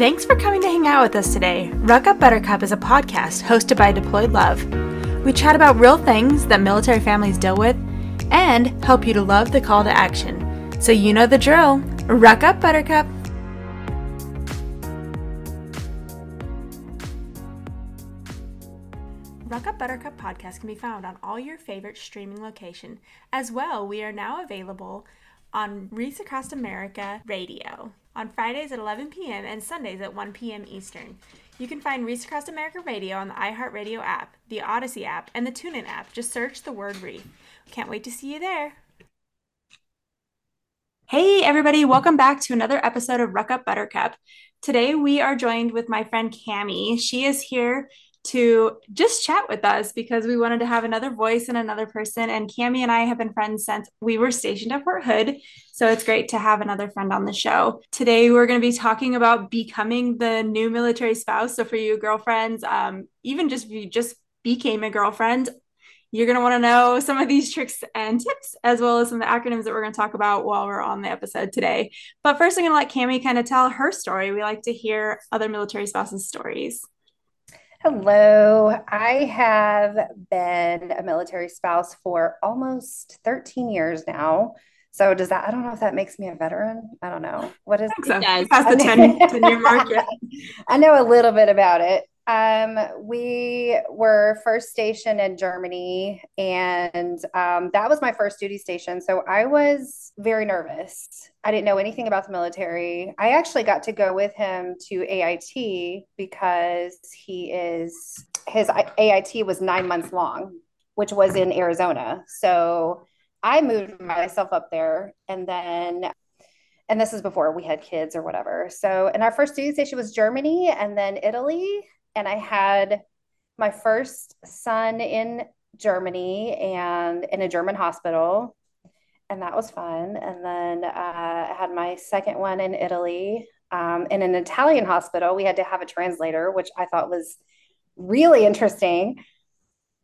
Thanks for coming to hang out with us today. Ruck Up Buttercup is a podcast hosted by Deployed Love. We chat about real things that military families deal with and help you to love the call to action. So you know the drill. Ruck Up Buttercup. Ruck Up Buttercup podcast can be found on all your favorite streaming location. As well, we are now available on Wreaths Across America Radio on Fridays at 11 p.m. and Sundays at 1 p.m. Eastern. You can find Wreaths Across America Radio on the iHeartRadio app, the Audacy app, and the TuneIn app. Just search the word Wreaths. Can't wait to see you there. Hey, everybody, welcome back to another episode of Ruck Up Buttercup. Today we are joined with my friend Kami. She is here to just chat with us because we wanted to have another voice and another person. And Kami and I have been friends since we were stationed at Fort Hood. So it's great to have another friend on the show. Today, we're going to be talking about becoming the new military spouse. So for you girlfriends, um, even just if you just became a girlfriend, you're going to want to know some of these tricks and tips, as well as some of the acronyms that we're going to talk about while we're on the episode today. But first, I'm going to let Kami kind of tell her story. We like to hear other military spouses' stories. Hello. I have been a military spouse for almost 13 years now. So does that, I don't know if that makes me a veteran. I don't know. What is it? Does. Past the 10, 10 year mark. I know a little bit about it. Um, we were first stationed in Germany, and um, that was my first duty station. So I was very nervous. I didn't know anything about the military. I actually got to go with him to AIT because he is his AIT was nine months long, which was in Arizona. So I moved myself up there, and then and this is before we had kids or whatever. So, and our first duty station was Germany and then Italy and I had my first son in Germany and in a German hospital. And that was fun. And then uh, I had my second one in Italy um, in an Italian hospital. We had to have a translator, which I thought was really interesting.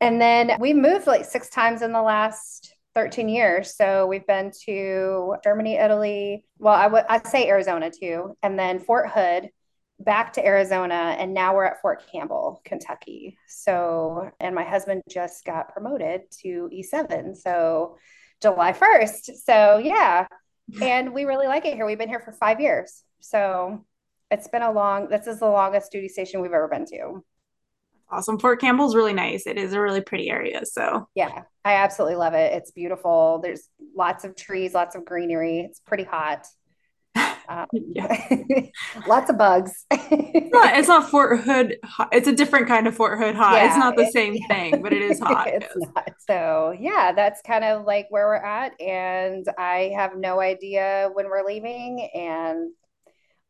And then we moved like six times in the last 13 years. So we've been to Germany, Italy. Well, I would I say Arizona too, and then Fort Hood, back to Arizona and now we're at Fort Campbell, Kentucky. So, and my husband just got promoted to E7. So, July 1st. So, yeah. And we really like it here. We've been here for five years. So, it's been a long, this is the longest duty station we've ever been to. Awesome. Fort Campbell's really nice. It is a really pretty area. So, yeah, I absolutely love it. It's beautiful. There's lots of trees, lots of greenery. It's pretty hot. Um, lots of bugs. it's, not, it's not Fort Hood. It's a different kind of Fort Hood hot. Yeah, it's not the it, same yeah. thing, but it is hot. it's not. So yeah, that's kind of like where we're at, and I have no idea when we're leaving, and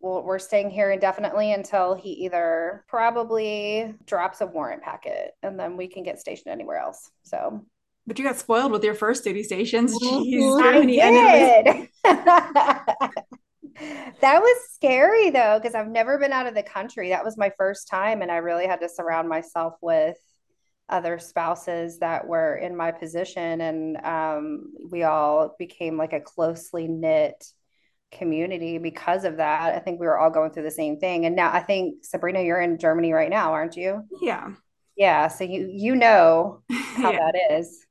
we we're staying here indefinitely until he either probably drops a warrant packet, and then we can get stationed anywhere else. So but you got spoiled with your first duty stations. Jeez, I did. That was scary though, because I've never been out of the country. That was my first time, and I really had to surround myself with other spouses that were in my position, and um, we all became like a closely knit community because of that. I think we were all going through the same thing, and now I think Sabrina, you're in Germany right now, aren't you? Yeah. Yeah, so you you know how yeah. that is.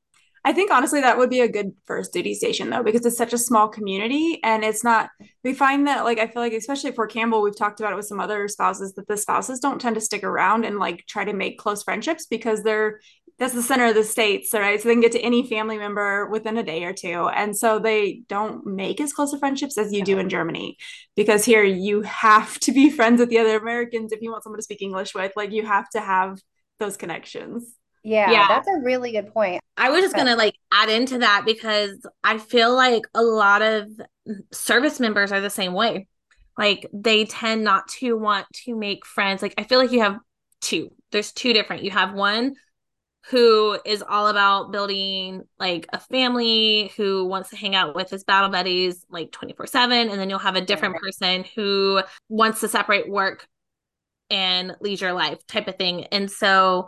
I think honestly that would be a good first duty station though, because it's such a small community and it's not, we find that like, I feel like, especially Fort Campbell, we've talked about it with some other spouses that the spouses don't tend to stick around and like try to make close friendships because they're, that's the center of the states, right? So they can get to any family member within a day or two. And so they don't make as close of friendships as you do in Germany. Because here you have to be friends with the other Americans if you want someone to speak English with. Like you have to have those connections. Yeah, yeah, that's a really good point. I was just going to like add into that because I feel like a lot of service members are the same way. Like they tend not to want to make friends. Like I feel like you have two. There's two different. You have one who is all about building like a family who wants to hang out with his battle buddies like 24 7 and then you'll have a different person who wants to separate work and leisure life type of thing and so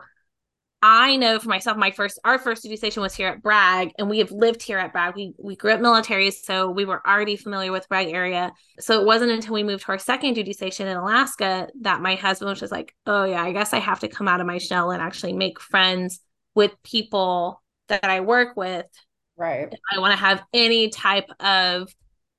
I know for myself, my first our first duty station was here at Bragg, and we have lived here at Bragg. We we grew up military, so we were already familiar with Bragg area. So it wasn't until we moved to our second duty station in Alaska that my husband was just like, "Oh yeah, I guess I have to come out of my shell and actually make friends with people that I work with. Right. I want to have any type of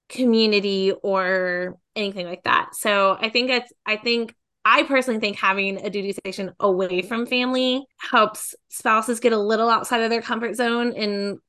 community or anything like that. So I think it's I think I personally think having a duty station away from family helps spouses get a little outside of their comfort zone and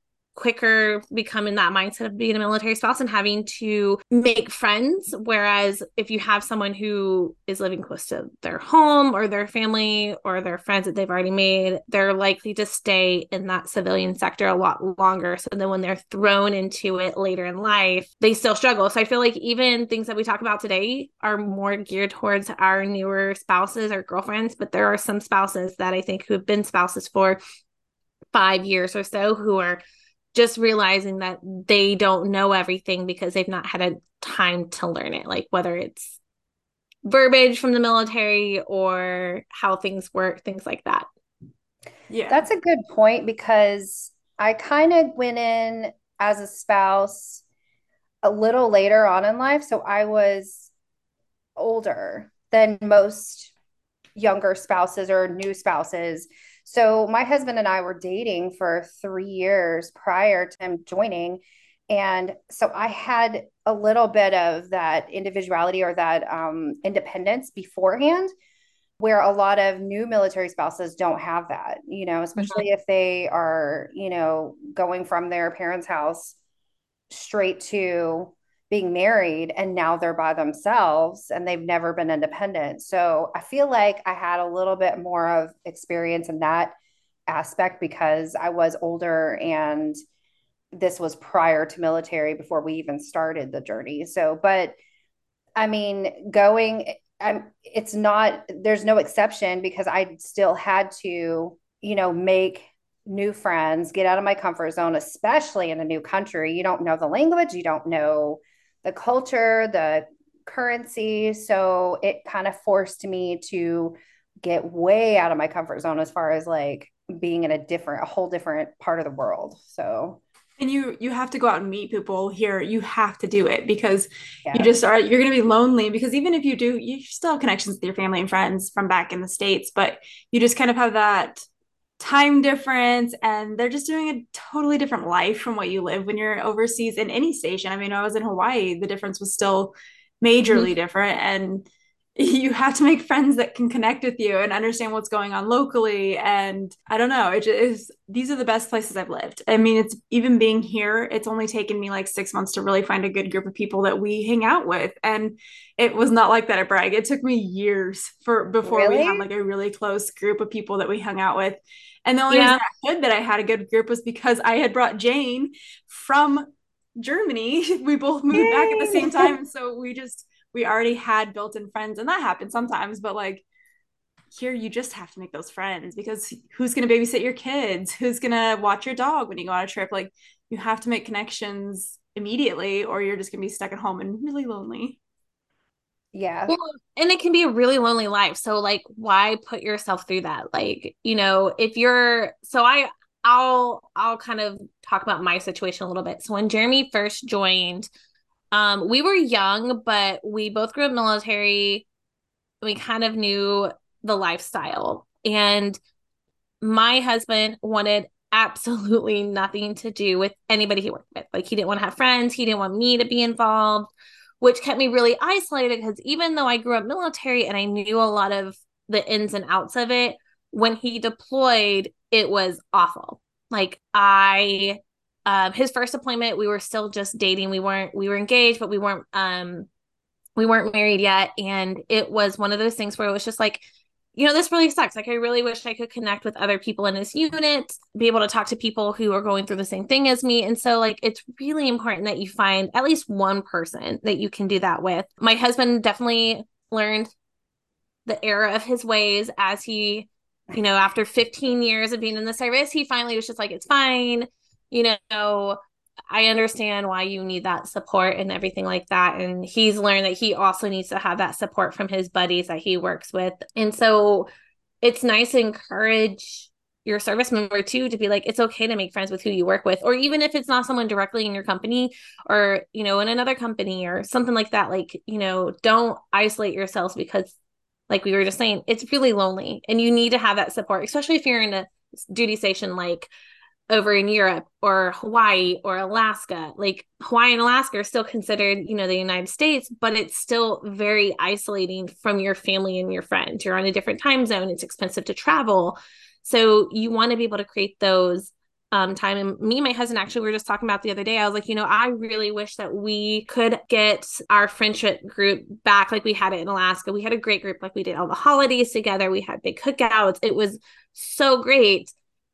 quicker become in that mindset of being a military spouse and having to make friends. Whereas if you have someone who is living close to their home or their family or their friends that they've already made, they're likely to stay in that civilian sector a lot longer. So then when they're thrown into it later in life, they still struggle. So I feel like even things that we talk about today are more geared towards our newer spouses or girlfriends, but there are some spouses that I think who have been spouses for five years or so who are just realizing that they don't know everything because they've not had a time to learn it like whether it's verbiage from the military or how things work things like that. Yeah. That's a good point because i kind of went in as a spouse a little later on in life so i was older than most younger spouses or new spouses so my husband and I were dating for three years prior to him joining. And so I had a little bit of that individuality or that um, independence beforehand, where a lot of new military spouses don't have that, you know, especially mm-hmm. if they are, you know, going from their parents' house straight to being married and now they're by themselves and they've never been independent. So I feel like I had a little bit more of experience in that aspect because I was older and this was prior to military before we even started the journey. So, but I mean, going, I'm, it's not, there's no exception because I still had to, you know, make new friends, get out of my comfort zone, especially in a new country. You don't know the language, you don't know the culture, the currency. So it kind of forced me to get way out of my comfort zone as far as like being in a different, a whole different part of the world. So and you you have to go out and meet people here you have to do it because yeah. you just are you're going to be lonely because even if you do you still have connections with your family and friends from back in the states but you just kind of have that time difference and they're just doing a totally different life from what you live when you're overseas in any station. I mean, I was in Hawaii, the difference was still majorly mm-hmm. different and you have to make friends that can connect with you and understand what's going on locally and i don't know it is these are the best places i've lived i mean it's even being here it's only taken me like six months to really find a good group of people that we hang out with and it was not like that at bragg it took me years for before really? we had like a really close group of people that we hung out with and the only yeah. reason I said that I had a good group was because I had brought Jane from Germany. We both moved Yay. back at the same time. So we just, we already had built in friends. And that happens sometimes, but like here, you just have to make those friends because who's going to babysit your kids? Who's going to watch your dog when you go on a trip? Like you have to make connections immediately or you're just going to be stuck at home and really lonely. Yeah. Well, and it can be a really lonely life. So like why put yourself through that? Like, you know, if you're so I I'll I'll kind of talk about my situation a little bit. So when Jeremy first joined, um we were young, but we both grew up military. We kind of knew the lifestyle. And my husband wanted absolutely nothing to do with anybody he worked with. Like he didn't want to have friends, he didn't want me to be involved which kept me really isolated because even though I grew up military and I knew a lot of the ins and outs of it, when he deployed, it was awful. Like I um his first deployment, we were still just dating. We weren't we were engaged, but we weren't um we weren't married yet. And it was one of those things where it was just like you know, this really sucks. Like, I really wish I could connect with other people in this unit, be able to talk to people who are going through the same thing as me. And so, like, it's really important that you find at least one person that you can do that with. My husband definitely learned the error of his ways as he, you know, after 15 years of being in the service, he finally was just like, it's fine. You know, I understand why you need that support and everything like that. And he's learned that he also needs to have that support from his buddies that he works with. And so it's nice to encourage your service member too to be like it's okay to make friends with who you work with or even if it's not someone directly in your company or you know in another company or something like that like you know don't isolate yourselves because like we were just saying it's really lonely and you need to have that support especially if you're in a duty station like over in Europe or Hawaii or Alaska. Like Hawaii and Alaska are still considered, you know, the United States, but it's still very isolating from your family and your friends. You're on a different time zone. It's expensive to travel. So you want to be able to create those um, time. And me and my husband actually we were just talking about the other day. I was like, you know, I really wish that we could get our friendship group back like we had it in Alaska. We had a great group, like we did all the holidays together. We had big cookouts. It was so great.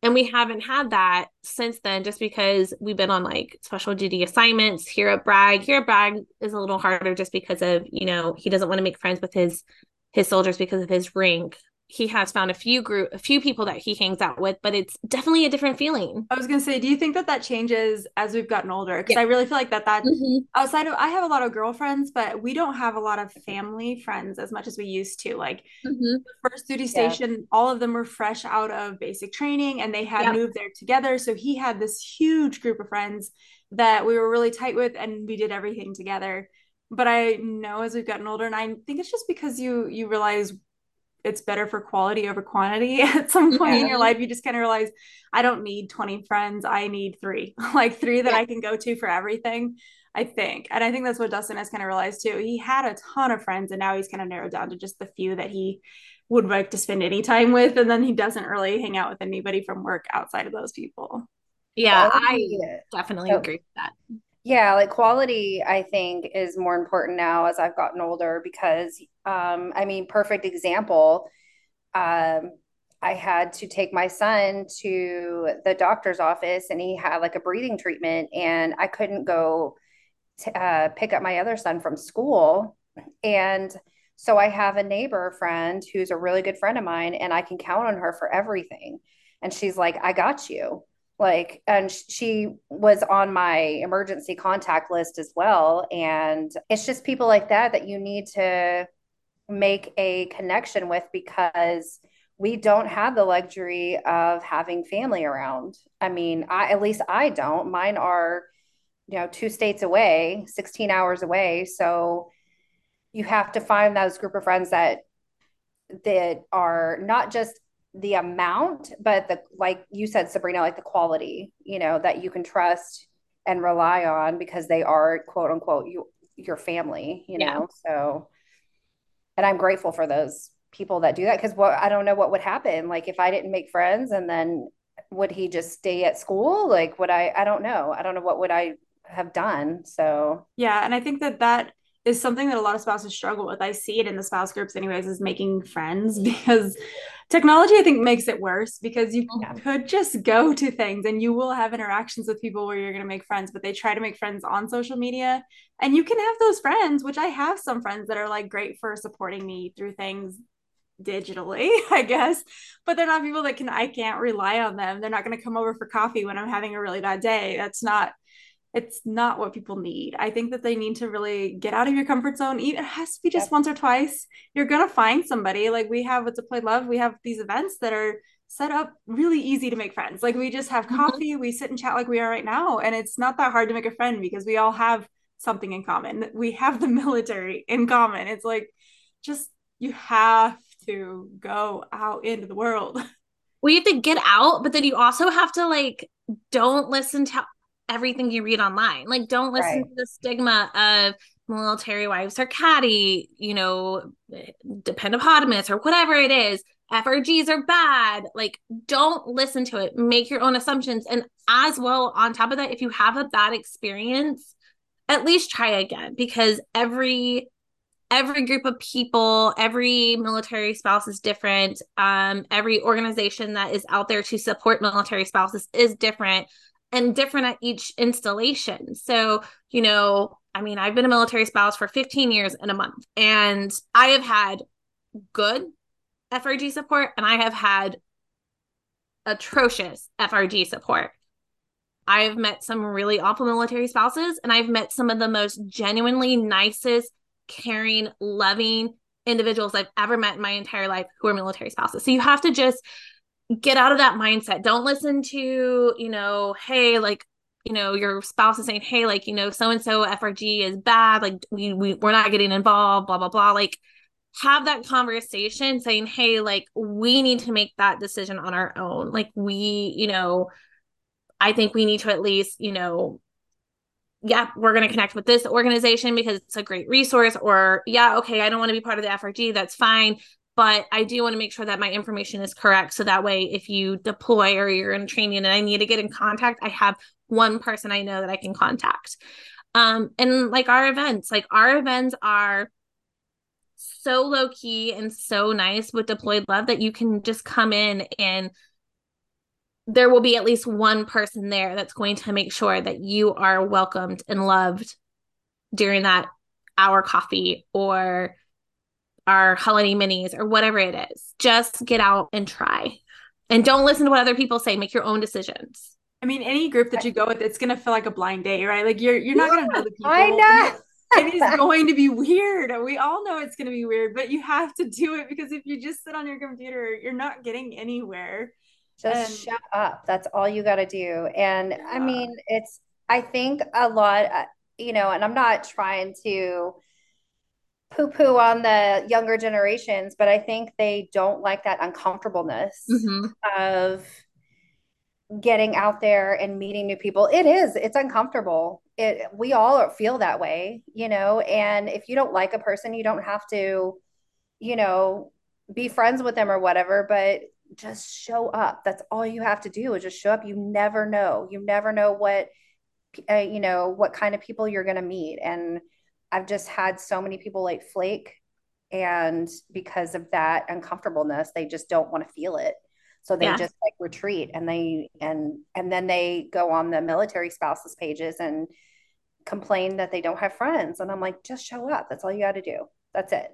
And we haven't had that since then, just because we've been on like special duty assignments here at Bragg. Here at Bragg is a little harder just because of, you know, he doesn't want to make friends with his his soldiers because of his rank he has found a few group a few people that he hangs out with but it's definitely a different feeling i was going to say do you think that that changes as we've gotten older because yeah. i really feel like that that mm-hmm. outside of i have a lot of girlfriends but we don't have a lot of family friends as much as we used to like mm-hmm. the first duty station yeah. all of them were fresh out of basic training and they had yeah. moved there together so he had this huge group of friends that we were really tight with and we did everything together but i know as we've gotten older and i think it's just because you you realize it's better for quality over quantity. At some point yeah. in your life you just kind of realize i don't need 20 friends i need three. Like three that yeah. i can go to for everything i think. And i think that's what dustin has kind of realized too. He had a ton of friends and now he's kind of narrowed down to just the few that he would like to spend any time with and then he doesn't really hang out with anybody from work outside of those people. Yeah oh, i definitely agree with that yeah, like quality, I think, is more important now as I've gotten older because, um, I mean, perfect example. Um, I had to take my son to the doctor's office and he had like a breathing treatment, and I couldn't go uh, pick up my other son from school. And so I have a neighbor friend who's a really good friend of mine, and I can count on her for everything. And she's like, I got you like and she was on my emergency contact list as well. And it's just people like that that you need to make a connection with because we don't have the luxury of having family around. I mean i at least i don't. Mine are you know two states away 16 hours away. So you have to find those group of friends that that are not just the amount, but the like you said, Sabrina, like the quality, you know, that you can trust and rely on because they are quote unquote you your family, you know. Yeah. So and I'm grateful for those people that do that because what I don't know what would happen. Like if I didn't make friends and then would he just stay at school? Like would I I don't know. I don't know what would I have done. So yeah, and I think that that is something that a lot of spouses struggle with. I see it in the spouse groups, anyways, is making friends because technology, I think, makes it worse because you yeah. could just go to things and you will have interactions with people where you're going to make friends, but they try to make friends on social media. And you can have those friends, which I have some friends that are like great for supporting me through things digitally, I guess, but they're not people that can, I can't rely on them. They're not going to come over for coffee when I'm having a really bad day. That's not it's not what people need. I think that they need to really get out of your comfort zone. It has to be just yep. once or twice. You're gonna find somebody. Like we have Deployed Love, we have these events that are set up really easy to make friends. Like we just have mm-hmm. coffee, mm-hmm. we sit and chat like we are right now, and it's not that hard to make a friend because we all have something in common. We have the military in common. It's like just you have to go out into the world. We have to get out, but then you also have to like don't listen to everything you read online. Like, don't listen right. to the stigma of military wives are catty, you know, dependopotamus or whatever it is. FRGs are bad. Like, don't listen to it. Make your own assumptions. And as well, on top of that, if you have a bad experience, at least try again because every every group of people every military spouse is different um every organization that is out there to support military spouses is different and different at each installation. So, you know, I mean, I've been a military spouse for 15 years in a month, and I have had good FRG support and I have had atrocious FRG support. I've met some really awful military spouses, and I've met some of the most genuinely nicest, caring, loving individuals I've ever met in my entire life who are military spouses. So you have to just get out of that mindset. Don't listen to, you know, hey, like, you know, your spouse is saying, hey, like, you know, so and so FRG is bad. Like, we, we, we're not getting involved, blah, blah, blah. Like, have that conversation saying, hey, like, we need to make that decision on our own. Like, we, you know, I think we need to at least, you know, yeah, we're going to connect with this organization because it's a great resource. Or, yeah, okay, I don't want to be part of the FRG. That's fine but I do want to make sure that my information is correct. So that way, if you deploy or you're in training and I need to get in contact, I have one person I know that I can contact. Um, and like our events, like our events are so low key and so nice with deployed love that you can just come in and there will be at least one person there that's going to make sure that you are welcomed and loved during that hour coffee or our holiday minis or whatever it is. Just get out and try. And don't listen to what other people say. Make your own decisions. I mean, any group that you go with, it's gonna feel like a blind date, right? Like you're you're not yeah, gonna know the people. I know. it is going to be weird. We all know it's going to be weird, but you have to do it because if you just sit on your computer, you're not getting anywhere. Just and, shut up. That's all you got to do. And yeah. I mean, it's, I think a lot, uh, you know, and I'm not trying to poo poo on the younger generations, but I think they don't like that uncomfortableness mm-hmm. of getting out there and meeting new people. It is, it's uncomfortable. It we all feel that way, you know, and if you don't like a person, you don't have to, you know, be friends with them or whatever, but just show up. That's all you have to do is just show up. You never know. You never know what uh, you know, what kind of people you're going to meet and I've just had so many people like flake and because of that uncomfortableness they just don't want to feel it so they yeah. just like retreat and they and and then they go on the military spouses pages and complain that they don't have friends and i'm like just show up that's all you got to do that's it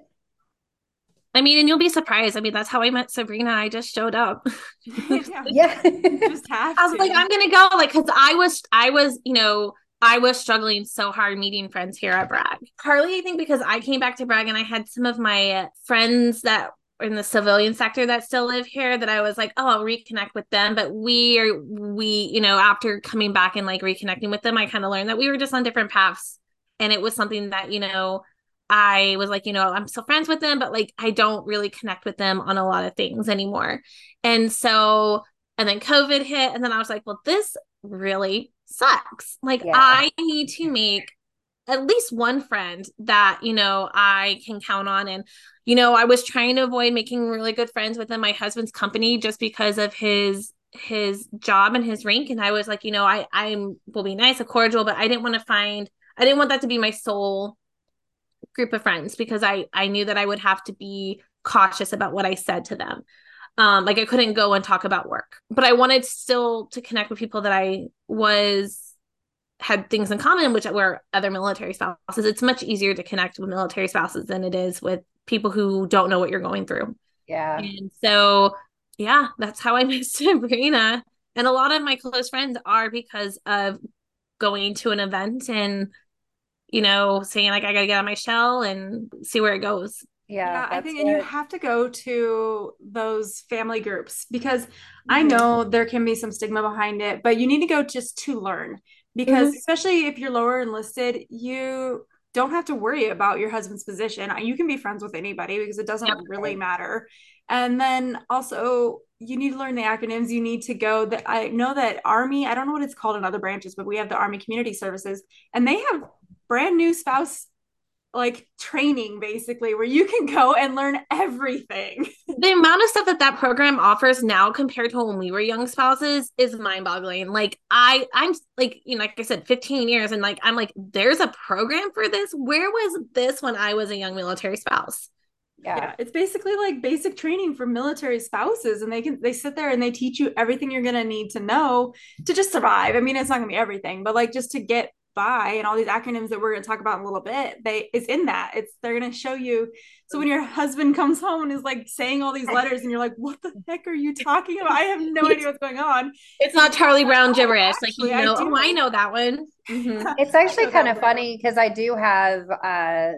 I mean, and you'll be surprised. I mean, that's how I met Sabrina. I just showed up. yeah. yeah. just have I was to. like, I'm gonna go, like, because I was, I was, you know, I was struggling so hard meeting friends here at Bragg. Partly, I think because I came back to Bragg and I had some of my friends that were in the civilian sector that still live here that I was like, oh, I'll reconnect with them. But we are, we, you know, after coming back and like reconnecting with them, I kind of learned that we were just on different paths. And it was something that, you know, I was like, you know, I'm still friends with them, but like I don't really connect with them on a lot of things anymore. And so, and then COVID hit. And then I was like, well, this really sucks. Like yeah. I need to make at least one friend that you know I can count on and you know I was trying to avoid making really good friends within my husband's company just because of his his job and his rank and I was like you know I I'm will be nice a cordial but I didn't want to find I didn't want that to be my sole group of friends because I I knew that I would have to be cautious about what I said to them um like i couldn't go and talk about work but i wanted still to connect with people that i was had things in common which were other military spouses. It's much easier to connect with military spouses than it is with people who don't know what you're going through. Yeah. And so yeah that's how i met sabrina. And a lot of my close friends are because of going to an event and you know saying like i gotta get out of my shell and see where it goes yeah, yeah i think and you have to go to those family groups because mm-hmm. i know there can be some stigma behind it but you need to go just to learn because mm-hmm. especially if you're lower enlisted you don't have to worry about your husband's position you can be friends with anybody because it doesn't yep. really matter and then also you need to learn the acronyms you need to go that i know that army i don't know what it's called in other branches but we have the army community services and they have brand new spouse like training basically where you can go and learn everything. the amount of stuff that that program offers now compared to when we were young spouses is mind-boggling. Like I I'm like you know like I said 15 years and like I'm like there's a program for this. Where was this when I was a young military spouse? Yeah. yeah. it's basically like basic training for military spouses and they can they sit there and they teach you everything you're going to need to know to just survive i mean it's not going to be everything but like just to get by and all these acronyms that we're going to talk about in a little bit they is in that it's they're going to show you so when your husband comes home and is like saying all these letters and you're like what the heck are you talking about i have no idea what's going on it's not charlie brown gibberish like you know I oh i know that one mm-hmm. it's actually kind of funny because i do have uh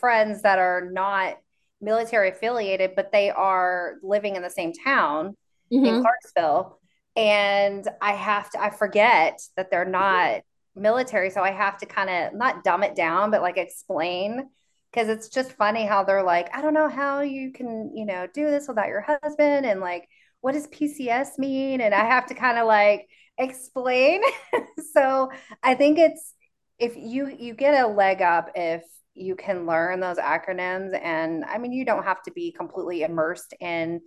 friends that are not military affiliated but they are living in the same town mm-hmm. in Clarksville. And I have to, I forget that they're not military. So I have to kind of not dumb it down, but like explain because it's just funny how they're like, I don't know how you can, you know, do this without your husband. And like, what does PCS mean? And I have to kind of like explain. so I think it's, if you you get a leg up if you can learn those acronyms and i mean you don't have to be completely immersed in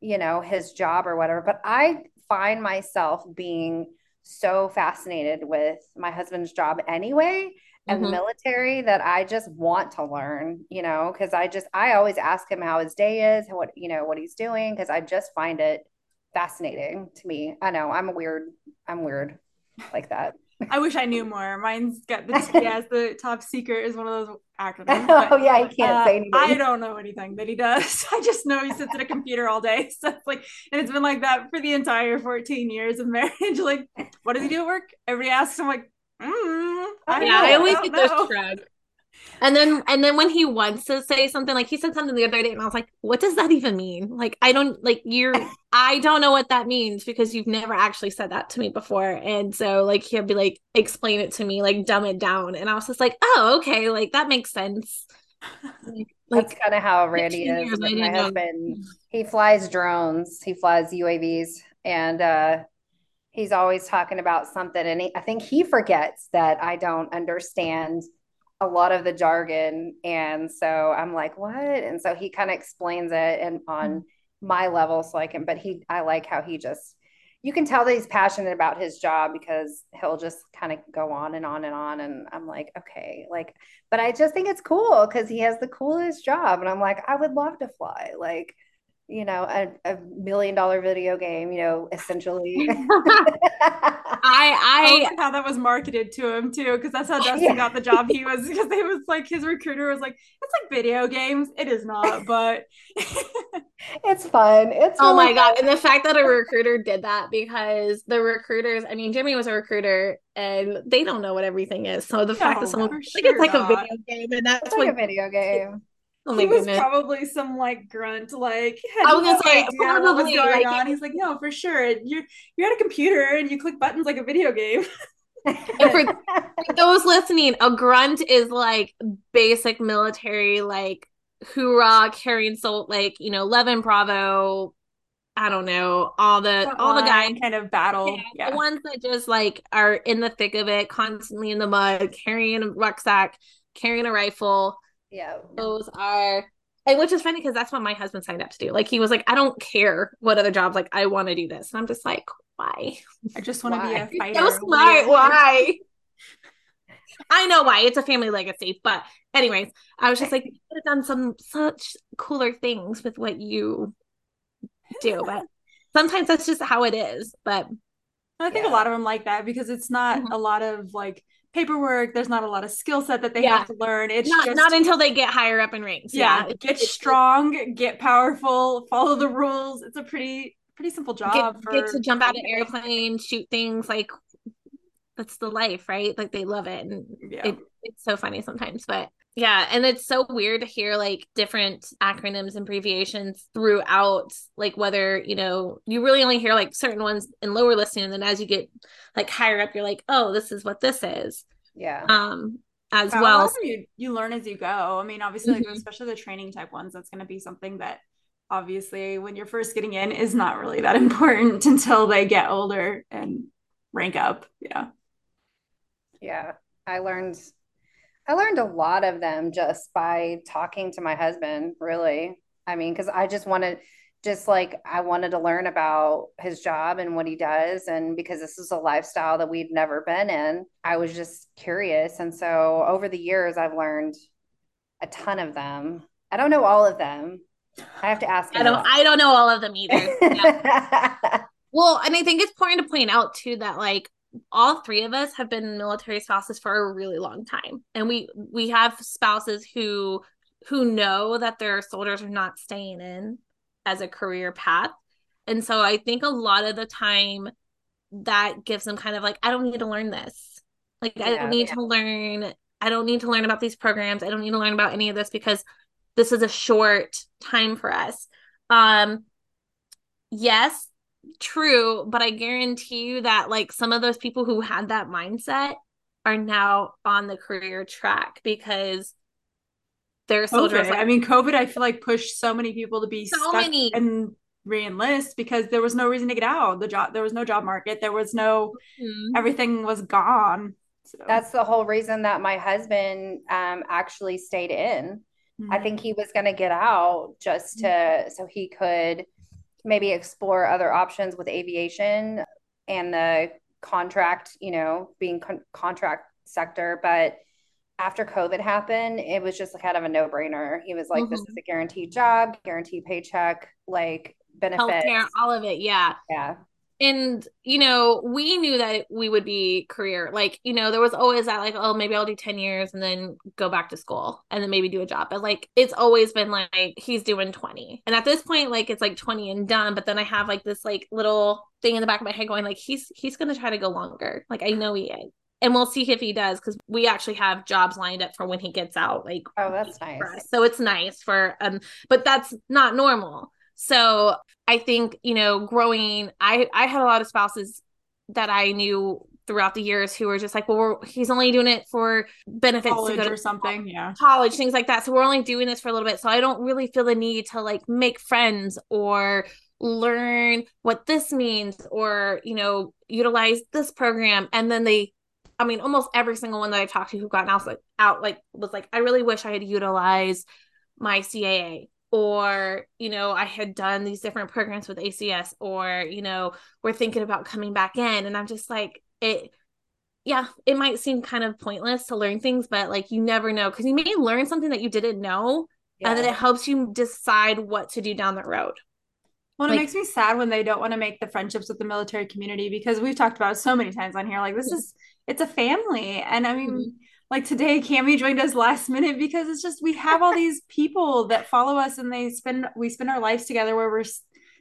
you know his job or whatever but i find myself being so fascinated with my husband's job anyway and mm-hmm. the military that I just want to learn, you know, because I just I always ask him how his day is, what you know, what he's doing, because I just find it fascinating to me. I know I'm a weird, I'm weird like that. I wish I knew more. Mine's got the TS, the top secret is one of those acronyms. But, oh yeah, he can't uh, say anything. I don't know anything that he does. I just know he sits at a computer all day. So it's like, and it's been like that for the entire 14 years of marriage. Like, what does he do at work? Everybody asks. I'm like, mm, I yeah, I always I get those shrugs. And then and then when he wants to say something, like he said something the other day, and I was like, what does that even mean? Like, I don't like you're I don't know what that means because you've never actually said that to me before. And so like he'll be like, explain it to me, like dumb it down. And I was just like, oh, okay, like that makes sense. Like, That's kind of how Randy is. My husband, he flies drones, he flies UAVs, and uh he's always talking about something. And he, I think he forgets that I don't understand a lot of the jargon and so i'm like what and so he kind of explains it and on mm-hmm. my level so i can but he i like how he just you can tell that he's passionate about his job because he'll just kind of go on and on and on and i'm like okay like but i just think it's cool because he has the coolest job and i'm like i would love to fly like you know, a, a million dollar video game, you know, essentially. I I how that was marketed to him too, because that's how Dustin yeah. got the job. He was because they was like his recruiter was like, it's like video games. It is not, but it's fun. It's oh really my god. And the fact that a recruiter did that because the recruiters, I mean, Jimmy was a recruiter and they don't know what everything is. So the no, fact that someone like sure it's like not. a video game and that's it's like what, a video game. Oh he was probably some like grunt, like I was gonna say probably going like, on. He's like, no, for sure. You're you're at a computer and you click buttons like a video game. and for, for those listening, a grunt is like basic military, like hoorah, carrying salt, like you know, Eleven Bravo. I don't know all the Front all the guys kind of battle, yeah, yeah. the ones that just like are in the thick of it, constantly in the mud, carrying a rucksack, carrying a rifle yeah. Those are and which is funny because that's what my husband signed up to do. Like he was like, I don't care what other jobs, like I want to do this. And I'm just like, why? I just want to be a fighter. So smart. Why? I know why. It's a family legacy. But anyways, I was just like, you could have done some such cooler things with what you do. But sometimes that's just how it is. But I think yeah. a lot of them like that because it's not mm-hmm. a lot of like paperwork. There's not a lot of skill set that they yeah. have to learn. It's not, just not until they get higher up in ranks. Yeah, yeah. get strong, get powerful, follow the rules. It's a pretty pretty simple job. Get, for, get to jump out of airplane, shoot things like that's the life, right? Like they love it, and yeah. it, it's so funny sometimes, but yeah, and it's so weird to hear like different acronyms and abbreviations throughout, like whether, you know, you really only hear like certain ones in lower enlisted, and then as you get like higher up, you're like, oh, this is what this is. Yeah. Um, as yeah, well. You, you learn as you go. I mean, obviously, mm-hmm. like, especially the training type ones, that's going to be something that obviously when you're first getting in is not really that important until they get older and rank up. Yeah. Yeah. I learned I learned a lot of them just by talking to my husband, really. I mean, because I just wanted, just like, I wanted to learn about his job and what he does. And because this is a lifestyle that we'd never been in, I was just curious. And so over the years, I've learned a ton of them. I don't know all of them. I have to ask. I don't. I don't know all of them either. Yeah. well, and I think it's important to point out too that like all three of us have been military spouses for a really long time. And we we have spouses who who know that their soldiers are not staying in as a career path. And so i think a lot of the time that gives them kind of like i don't need to learn this. Like yeah, i don't need yeah. to learn i don't need to learn about these programs. I don't need to learn about any of this because this is a short time for us. Um yes true, but I guarantee you that like some of those people who had that mindset are now on the career track because they're soldiers. Like, I mean, COVID, I feel like pushed so many people to be so many and reenlist because there was no reason to get out. The job, there was no job market. There was no, mm-hmm. everything was gone. So. That's the whole reason that my husband um, actually stayed in. Mm-hmm. I think he was going to get out just to, mm-hmm. so he could maybe explore other options with aviation and the contract, you know, being con- contract sector. But after COVID happened, it was just kind of a no brainer. He was like, mm-hmm. this is a guaranteed job, guaranteed paycheck, like benefits. Healthcare, all of it. Yeah. Yeah and you know we knew that we would be career like you know there was always that like oh maybe i'll do 10 years and then go back to school and then maybe do a job but like it's always been like he's doing 20 and at this point like it's like 20 and done but then i have like this like little thing in the back of my head going like he's he's gonna try to go longer like i know he is and we'll see if he does because we actually have jobs lined up for when he gets out like oh that's nice. so it's nice for um but that's not normal so I think, you know, growing, I, I had a lot of spouses that I knew throughout the years who were just like, well, he's only doing it for benefits college or something. Yeah. College, things like that. So we're only doing this for a little bit. So I don't really feel the need to like make friends or learn what this means or, you know, utilize this program. And then they, I mean, almost every single one that I talked to who got out, like, out, like, was like, I really wish I had utilized my CAA or you know i had done these different programs with acs or you know we're thinking about coming back in and i'm just like it yeah it might seem kind of pointless to learn things but like you never know because you may learn something that you didn't know yeah. and then it helps you decide what to do down the road well, like, it makes me sad when they don't want to make the friendships with the military community because we've talked about so many times on here. Like, this is, it's a family. And I mean, mm-hmm like today Kami joined us last minute because it's just we have all these people that follow us and they spend we spend our lives together where we're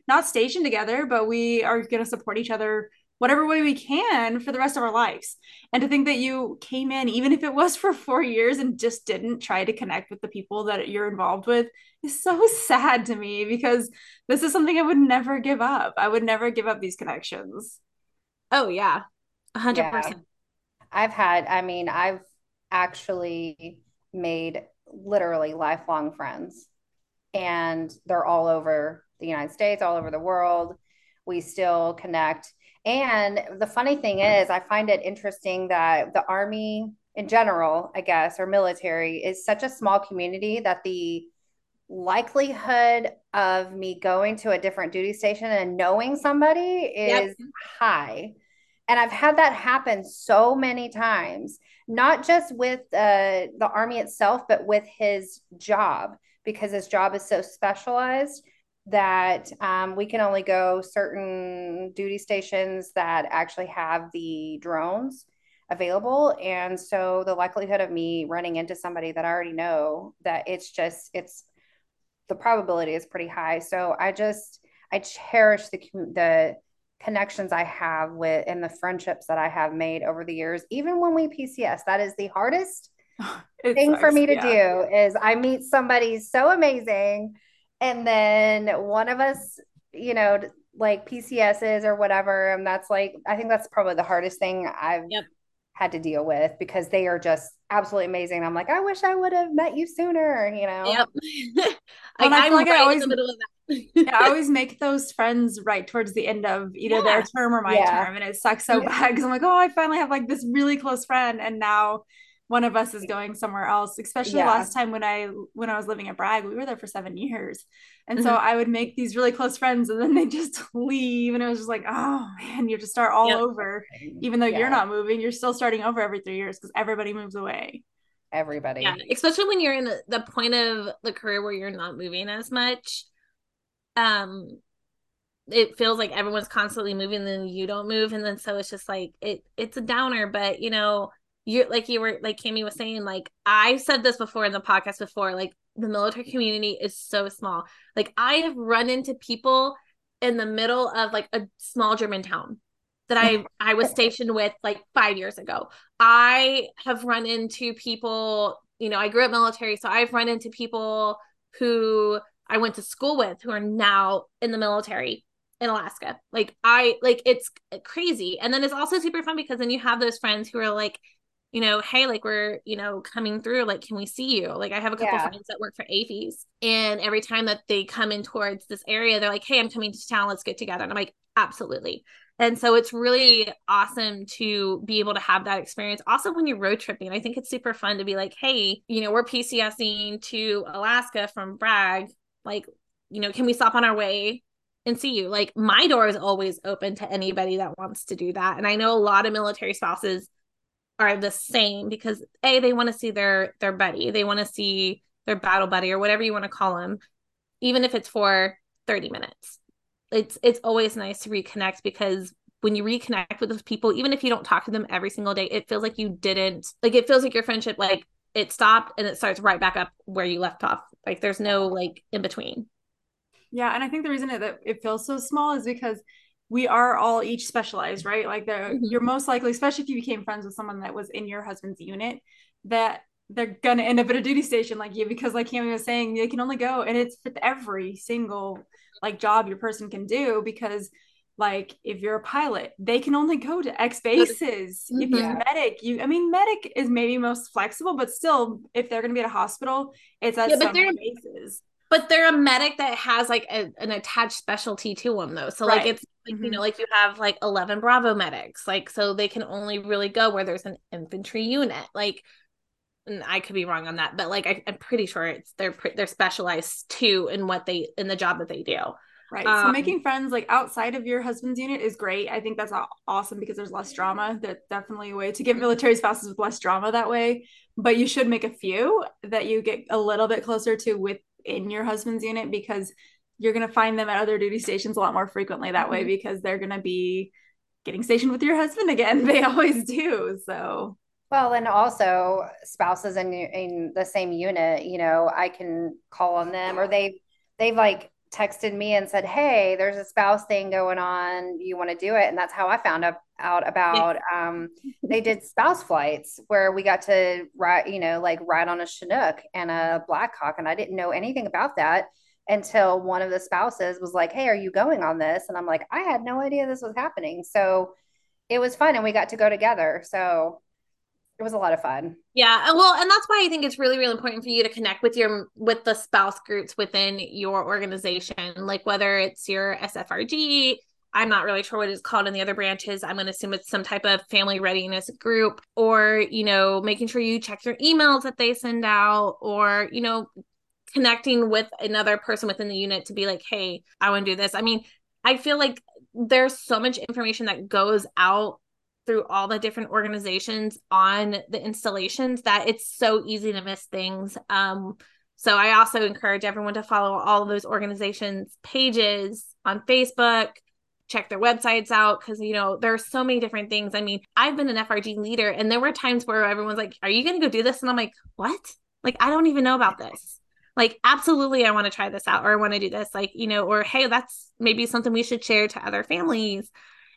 not stationed together but we are going to support each other whatever way we can for the rest of our lives. And to think that you came in even if it was for 4 years and just didn't try to connect with the people that you're involved with is so sad to me because this is something I would never give up. I would never give up these connections. Oh yeah. 100% yeah. I've had I mean I've actually made literally lifelong friends. And they're all over the United States, all over the world. We still connect. And the funny thing is, I find it interesting that the Army in general, I guess, or military is such a small community that the likelihood of me going to a different duty station and knowing somebody is yep. high. And I've had that happen so many times, not just with uh, the Army itself, but with his job, because his job is so specialized that um, we can only go certain duty stations that actually have the drones available. And so the likelihood of me running into somebody that I already know that it's just, it's the probability is pretty high. So I just, I cherish the, the, connections I have with and the friendships that I have made over the years, even when we PCS, that is the hardest it thing sucks, for me to yeah. do is I meet somebody so amazing and then one of us, you know, like PCSs or whatever. And that's like, I think that's probably the hardest thing I've yep. Had to deal with because they are just absolutely amazing. I'm like, I wish I would have met you sooner, you know? Yep. I, I, feel like right I always, yeah, I always make those friends right towards the end of either yeah. their term or my yeah. term. And it sucks so yeah. bad because I'm like, oh, I finally have like this really close friend. And now one of us is going somewhere else especially yeah. last time when i when i was living at bragg we were there for seven years. And mm-hmm. so i would make these really close friends and then they just leave. And it was just like oh man you have to start all yep. over. Even though yeah. you're not moving you're still starting over every three years because everybody moves away. Everybody. Yeah especially when you're in the, the point of the career where you're not moving as much um it feels like everyone's constantly moving then you don't move. And then so it's just like it it's a downer. But you know you like you were like Kami was saying like I've said this before in the podcast before like the military community is so small like I have run into people in the middle of like a small German town that I I was stationed with like 5 years ago I have run into people you know I grew up military so I've run into people who I went to school with who are now in the military in Alaska. Like I like it's crazy. And then it's also super fun because then you have those friends who are like, you know, hey, like we're, you know, coming through, like, can we see you? Like I have a couple yeah. friends that work for AAFES. And every time that they come in towards this area, they're like, hey, I'm coming to town, let's get together. And I'm like, absolutely. And so it's really awesome to be able to have that experience. Also, when you're road tripping, I think it's super fun to be like, hey, you know, we're PCSing to Alaska from Bragg. Like, you know, can we stop on our way and see you? Like, my door is always open to anybody that wants to do that. And I know a lot of military spouses are the same because a they want to see their their buddy they want to see their battle buddy or whatever you want to call them even if it's for 30 minutes. It's it's always nice to reconnect because when you reconnect with those people even if you don't talk to them every single day it feels like you didn't like it feels like your friendship like it stopped and it starts right back up where you left off. Like there's no like in between. Yeah and i think the reason that it feels so small is because we are all each specialized, right? Like mm-hmm. you're most likely, especially if you became friends with someone that was in your husband's unit, that they're gonna end up at a duty station like you because like Kami was saying, they can only go and it's with every single like job your person can do because like if you're a pilot, they can only go to X bases. Mm-hmm. If you're a medic, you I mean medic is maybe most flexible, but still if they're gonna be at a hospital, it's at yeah, some bases but they're a medic that has like a, an attached specialty to them though so right. like it's like, mm-hmm. you know like you have like 11 bravo medics like so they can only really go where there's an infantry unit like I could be wrong on that, but like I, am pretty sure it's they're they're specialized too in what they in the job that they do. Right. Um, so making friends like outside of your husband's unit is great. I think that's awesome because there's less drama. That's definitely a way to get military spouses with less drama that way. But you should make a few that you get a little bit closer to with in your husband's unit because you're going to find them at other duty stations a lot more frequently that way mm-hmm. because they're going to be getting stationed with your husband again. They always do. So, well, and also spouses in in the same unit, you know, I can call on them or they they've like texted me and said, "Hey, there's a spouse thing going on. You want to do it?" And that's how I found out about. Um, they did spouse flights where we got to ride, you know, like ride on a Chinook and a Blackhawk, and I didn't know anything about that until one of the spouses was like, "Hey, are you going on this?" And I'm like, "I had no idea this was happening." So it was fun, and we got to go together. So it was a lot of fun. Yeah, well, and that's why I think it's really, really important for you to connect with your with the spouse groups within your organization, like whether it's your SFRG. I'm not really sure what it's called in the other branches. I'm going to assume it's some type of family readiness group, or you know, making sure you check your emails that they send out, or you know, connecting with another person within the unit to be like, hey, I want to do this. I mean, I feel like there's so much information that goes out through all the different organizations on the installations that it's so easy to miss things. Um, so I also encourage everyone to follow all of those organizations' pages on Facebook, check their websites out because you know there are so many different things. I mean, I've been an FRG leader, and there were times where everyone's like, "Are you going to go do this?" And I'm like, "What? Like, I don't even know about this." Like, absolutely, I want to try this out, or I want to do this. Like, you know, or hey, that's maybe something we should share to other families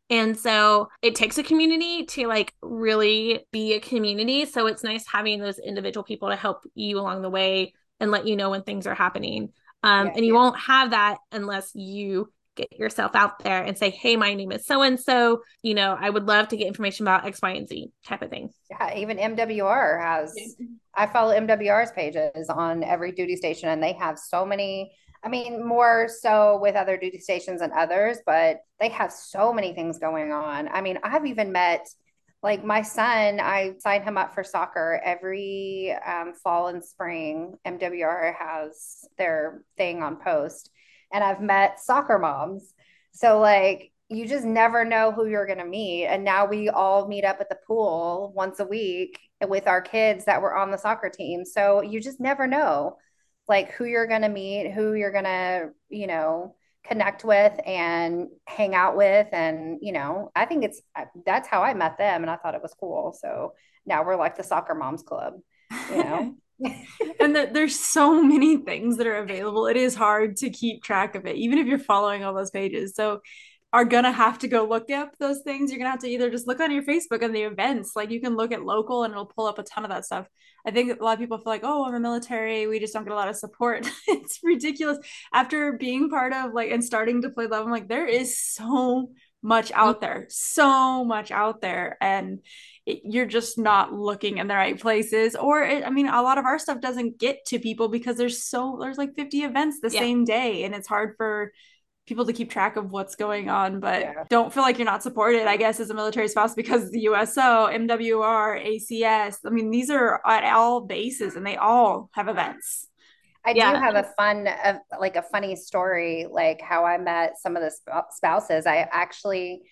and so it takes a community to like really be a community. So it's nice having those individual people to help you along the way and let you know when things are happening. Um, yeah, and you yeah. won't have that unless you get yourself out there and say, Hey, my name is so and so. You know, I would love to get information about X, Y, and Z type of thing. Yeah, even MWR has, I follow MWR's pages on every duty station, and they have so many I mean, more so with other duty stations than others, but they have so many things going on. I mean, I've even met like my son, I signed him up for soccer every um, fall and spring. MWR has their thing on post, and I've met soccer moms. So, like, you just never know who you're going to meet. And now we all meet up at the pool once a week with our kids that were on the soccer team. So, you just never know like who you're going to meet, who you're going to, you know, connect with and hang out with. And, you know, I think it's that's how I met them and I thought it was cool. So now we're like the soccer moms club, you know. and that there's so many things that are available. It is hard to keep track of it, even if you're following all those pages. So are gonna have to go look up those things. You're gonna have to either just look on your Facebook and the events. Like you can look at local and it'll pull up a ton of that stuff. I think a lot of people feel like, oh, I'm a military. We just don't get a lot of support. it's ridiculous. After being part of like and starting Deployed Love, I'm like, there is so much mm-hmm. out there, so much out there, and it, you're just not looking in the right places. Or it, I mean, a lot of our stuff doesn't get to people because there's so there's like 50 events the yeah. same day, and it's hard for people to keep track of what's going on, but yeah. don't feel like you're not supported, I guess, as a military spouse because the USO, MWR, ACS, I mean, these are at all bases and they all have events. I yeah. do have a fun, uh, like a funny story, like how I met some of the sp- spouses. I actually,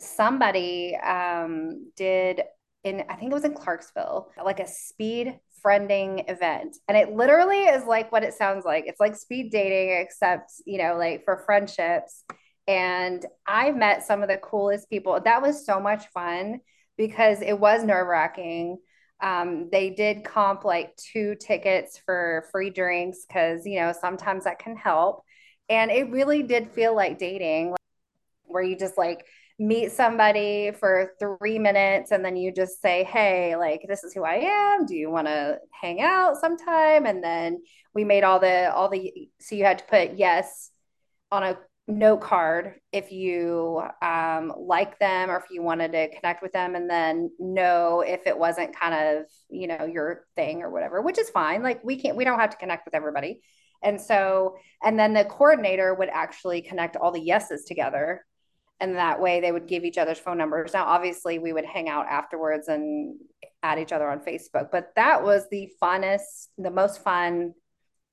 somebody um, did in, I think it was in Clarksville, like a speed friending event. And it literally is like what it sounds like. It's like speed dating, except, you know, like for friendships. And I met some of the coolest people. That was so much fun because it was nerve wracking. Um, they did comp like two tickets for free drinks because, you know, sometimes that can help. And it really did feel like dating, where you just like, meet somebody for three minutes and then you just say, Hey, like, this is who I am. Do you want to hang out sometime? And then we made all the, all the, so you had to put yes on a note card if you um, like them or if you wanted to connect with them and then know if it wasn't kind of you know your thing or whatever which is fine. Like we can't we don't have to connect with everybody. And so and then the coordinator would actually connect all the yeses together. And that way they would give each other's phone numbers. Now obviously we would hang out afterwards and add each other on facebook but that was the funnest the most fun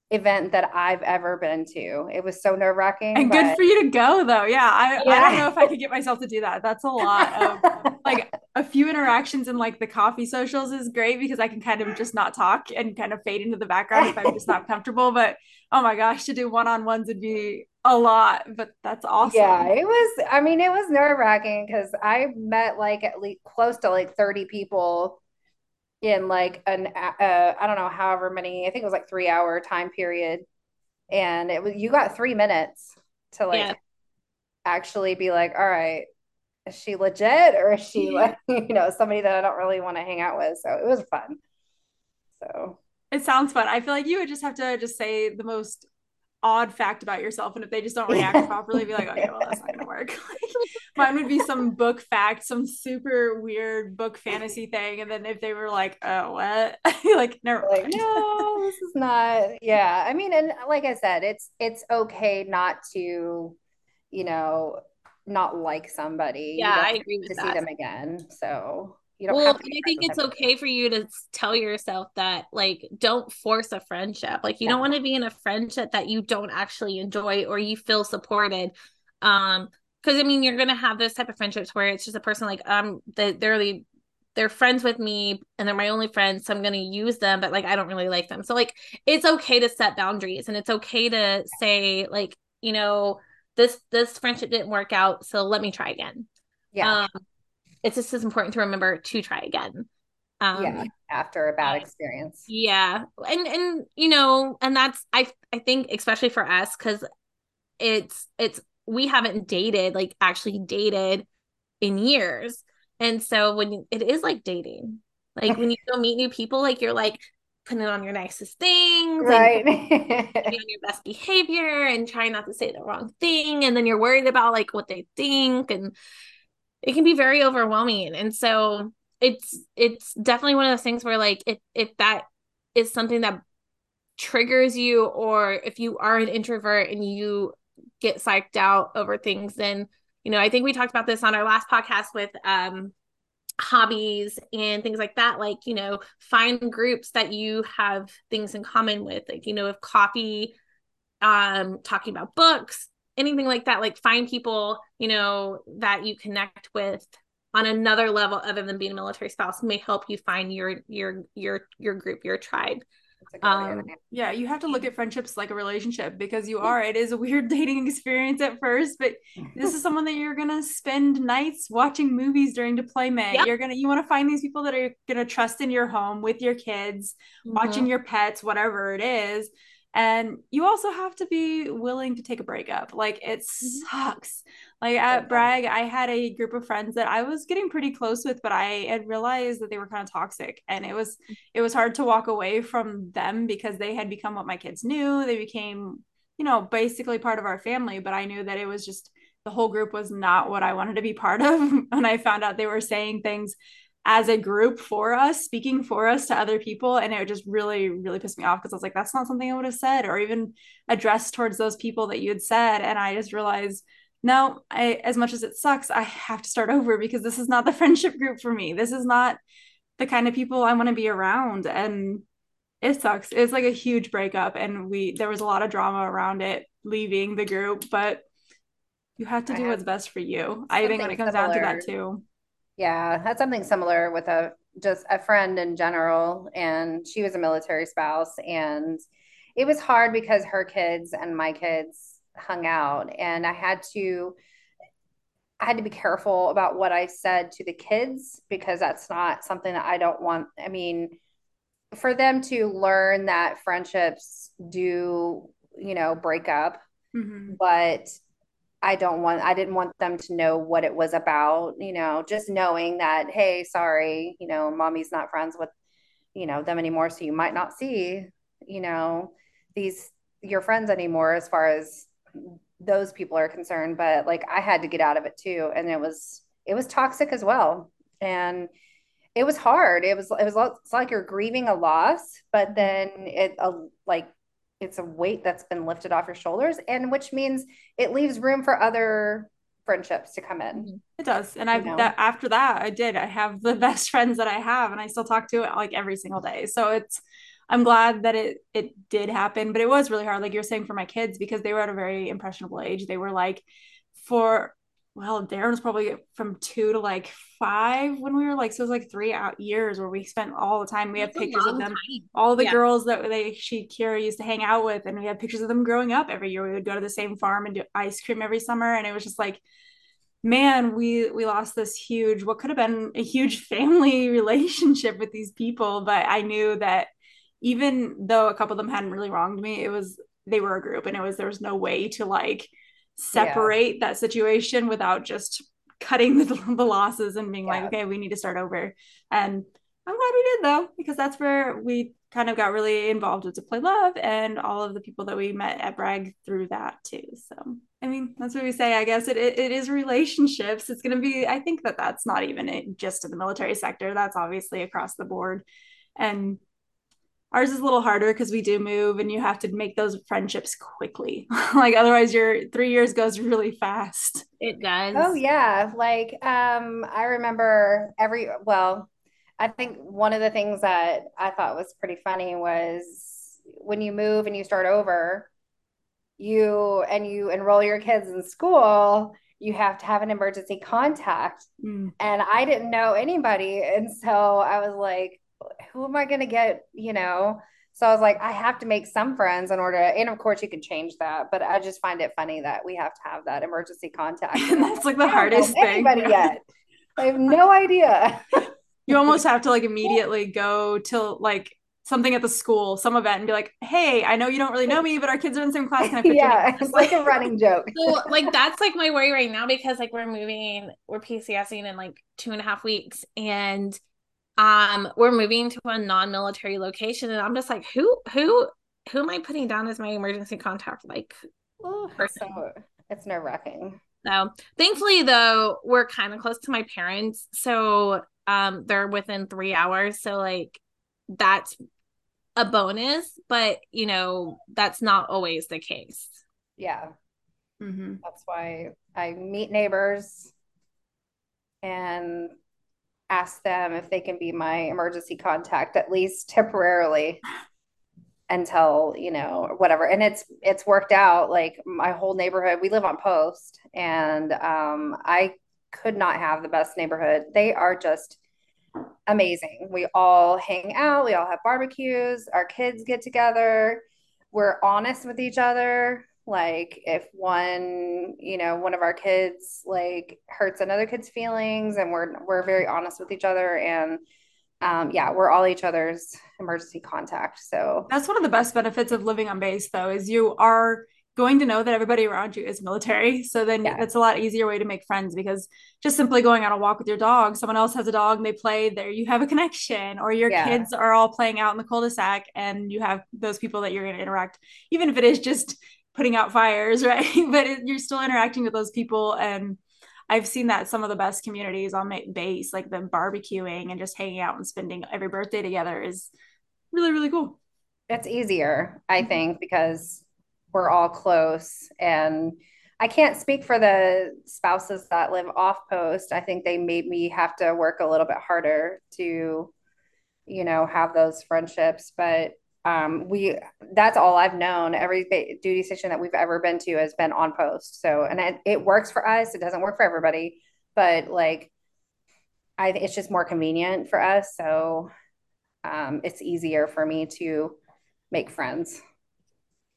event that I've ever been to. It was so nerve wracking. And but... good for you to go though. Yeah. I, yeah. I don't know if I could get myself to do that. That's a lot of like a few interactions in like the coffee socials is great because I can kind of just not talk and kind of fade into the background if I'm just not comfortable. But oh my gosh, to do one on ones would be a lot, but that's awesome. Yeah, it was, I mean, it was nerve wracking because I met like at least close to like 30 people in like an, uh, I don't know, however many, I think it was like three hour time period. And it was, you got three minutes to like yeah. actually be like, all right, is she legit or is she like, you know, somebody that I don't really want to hang out with? So it was fun. So it sounds fun. I feel like you would just have to just say the most odd fact about yourself and if they just don't react properly be like okay well that's not gonna work. Mine would be some book fact some super weird book fantasy thing and then if they were like oh what? Like never like, no this is not yeah i mean and like i said it's it's okay not to you know not like somebody yeah i agree with to that. see them again so you don't well, I think it's okay for you to tell yourself that like don't force a friendship. Like you yeah. don't want to be in a friendship that you don't actually enjoy or you feel supported. Um, because I mean you're gonna have those type of friendships where it's just a person like um they, they're really they're friends with me and they're my only friends, so I'm gonna use them, but like I don't really like them. So like it's okay to set boundaries and it's okay to say like, you know, this this friendship didn't work out, so let me try again. Yeah. Um, it's just as important to remember to try again. Um, yeah, after a bad experience. Yeah, and and you know, and that's I I think especially for us because it's it's we haven't dated like actually dated in years, and so when it is like dating, like when you go meet new people, like you're like putting on your nicest things, right? And on your best behavior and trying not to say the wrong thing, and then you're worried about like what they think and it can be very overwhelming. And so it's it's definitely one of those things where like if if that is something that triggers you or if you are an introvert and you get psyched out over things then you know i think we talked about this on our last podcast with um hobbies and things like that. Like you know find groups that you have things in common with. Like you know if coffee um talking about books anything like that like find people you know that you connect with on another level other than being a military spouse may help you find your your your your group your tribe. Um, yeah you have to look at friendships like a relationship because you are it is a weird dating experience at first but this is someone that you're gonna spend nights watching movies during deployment. Yep. you're gonna you want to find these people that are gonna trust in your home with your kids mm-hmm. watching your pets whatever it is and you also have to be willing to take a breakup like it Mm-hmm. sucks. Like at bragg i had a group of friends that i was getting pretty close with but i had realized that they were kind of toxic. And it was it was hard to walk away from them because they had become what my kids knew. They became you know basically part of our family but i knew that it was just the whole group was not what i wanted to be part of and i found out they were saying things as a group for us, speaking for us to other people. And it just really, really pissed me off because I was like, that's not something I would have said or even addressed towards those people that you had said. And I just realized, no, I, as much as it sucks, I have to start over because this is not the friendship group for me. This is not the kind of people I want to be around. And it sucks. It's like a huge breakup. And we, there was a lot of drama around it leaving the group, but you have to do what's best for you. I think when it comes similar. down to that too. Yeah, had something similar with a just a friend in general, and she was a military spouse, and it was hard because her kids and my kids hung out, and I had to I had to be careful about what I said to the kids because that's not something that I don't want. I mean, for them to learn that friendships do, you know, break up, mm-hmm. but I don't want, I didn't want them to know what it was about, you know, just knowing that, hey, sorry, you know, mommy's not friends with, you know, them anymore. So you might not see, you know, these, your friends anymore as far as those people are concerned. But like I had to get out of it too. And it was, it was toxic as well. And it was hard. It was, it was it's like you're grieving a loss, but then it, uh, like, it's a weight that's been lifted off your shoulders and which means it leaves room for other friendships to come in. It does. And i've that after that i did. I have the best friends that i have and i still talk to it like every single day. So it's i'm glad that it it did happen but it was really hard like you're saying for my kids because they were at a very impressionable age. They were like for well, Darren was probably from two to like five when we were like, so it was like three out years where we spent all the time. We have pictures of them, time. all the yeah. girls that they, she, Kira used to hang out with. And we had pictures of them growing up every year. We would go to the same farm and do ice cream every summer. And it was just like, man, we, we lost this huge, what could have been a huge family relationship with these people. But I knew that even though a couple of them hadn't really wronged me, it was, they were a group and it was, there was no way to like, separate yeah. that situation without just cutting the, the losses and being yeah. like, okay, we need to start over. And I'm glad we did though, because that's where we kind of got really involved with Deployed Love and all of the people that we met at Bragg through that too. So, I mean, that's what we say. I guess it, it, it is relationships. It's going to be, I think that that's not even just in the military sector. That's obviously across the board. And ours is a little harder because we do move and you have to make those friendships quickly. Like otherwise your three years goes really fast. It does. Oh yeah. Like um i remember every well i think one of the things that i thought was pretty funny was when you move and you start over you and you enroll your kids in school you have to have an emergency contact. Mm. and i didn't know anybody and so i was like who am I going to get, you know? So I was like, I have to make some friends in order, and of course you can change that, but I just find it funny that we have to have that emergency contact. And that's like the hardest thing. Anybody yet? I have no idea. you almost have to like immediately go to like something at the school, some event, and be like, "Hey, I know you don't really know me, but our kids are in the same class. Can I put yeah, it's like a running joke. so, like that's like my worry right now because like we're moving, we're PCSing in like two and a half weeks, and um we're moving to a non-military location and i'm just like who who who am i putting down as my emergency contact? Like oh, so it's nerve-wracking. So thankfully though we're kind of close to my parents so um they're within three hours so like that's a bonus but you know that's not always the case. Yeah. Mm-hmm. that's why i meet neighbors and ask them if they can be my emergency contact at least temporarily until you know whatever. And it's it's worked out like my whole neighborhood we live on post and um i could not have the best neighborhood. They are just amazing. We all hang out we all have barbecues our kids get together we're honest with each other like if one you know one of our kids like hurts another kid's feelings and we're we're very honest with each other and um, yeah, we're all each other's emergency contact. So that's one of the best benefits of living on base, though, is you are going to know that everybody around you is military. So then yeah. it's a lot easier way to make friends because just simply going on a walk with your dog, someone else has a dog and they play there, you have a connection, or your yeah. kids are all playing out in the cul-de-sac and you have those people that you're going to interact, even if it is just putting out fires, right? but it, you're still interacting with those people and I've seen that some of the best communities on my base, like the barbecuing and just hanging out and spending every birthday together, is really, really cool. That's easier, I mm-hmm. think, because we're all close. And I can't speak for the spouses that live off post. I think they made me have to work a little bit harder to, you know, have those friendships. But um, we that's all I've known. Every duty station that we've ever been to has been on post. So, and it, it works for us. It doesn't work for everybody, but like, I it's just more convenient for us. So, um, it's easier for me to make friends.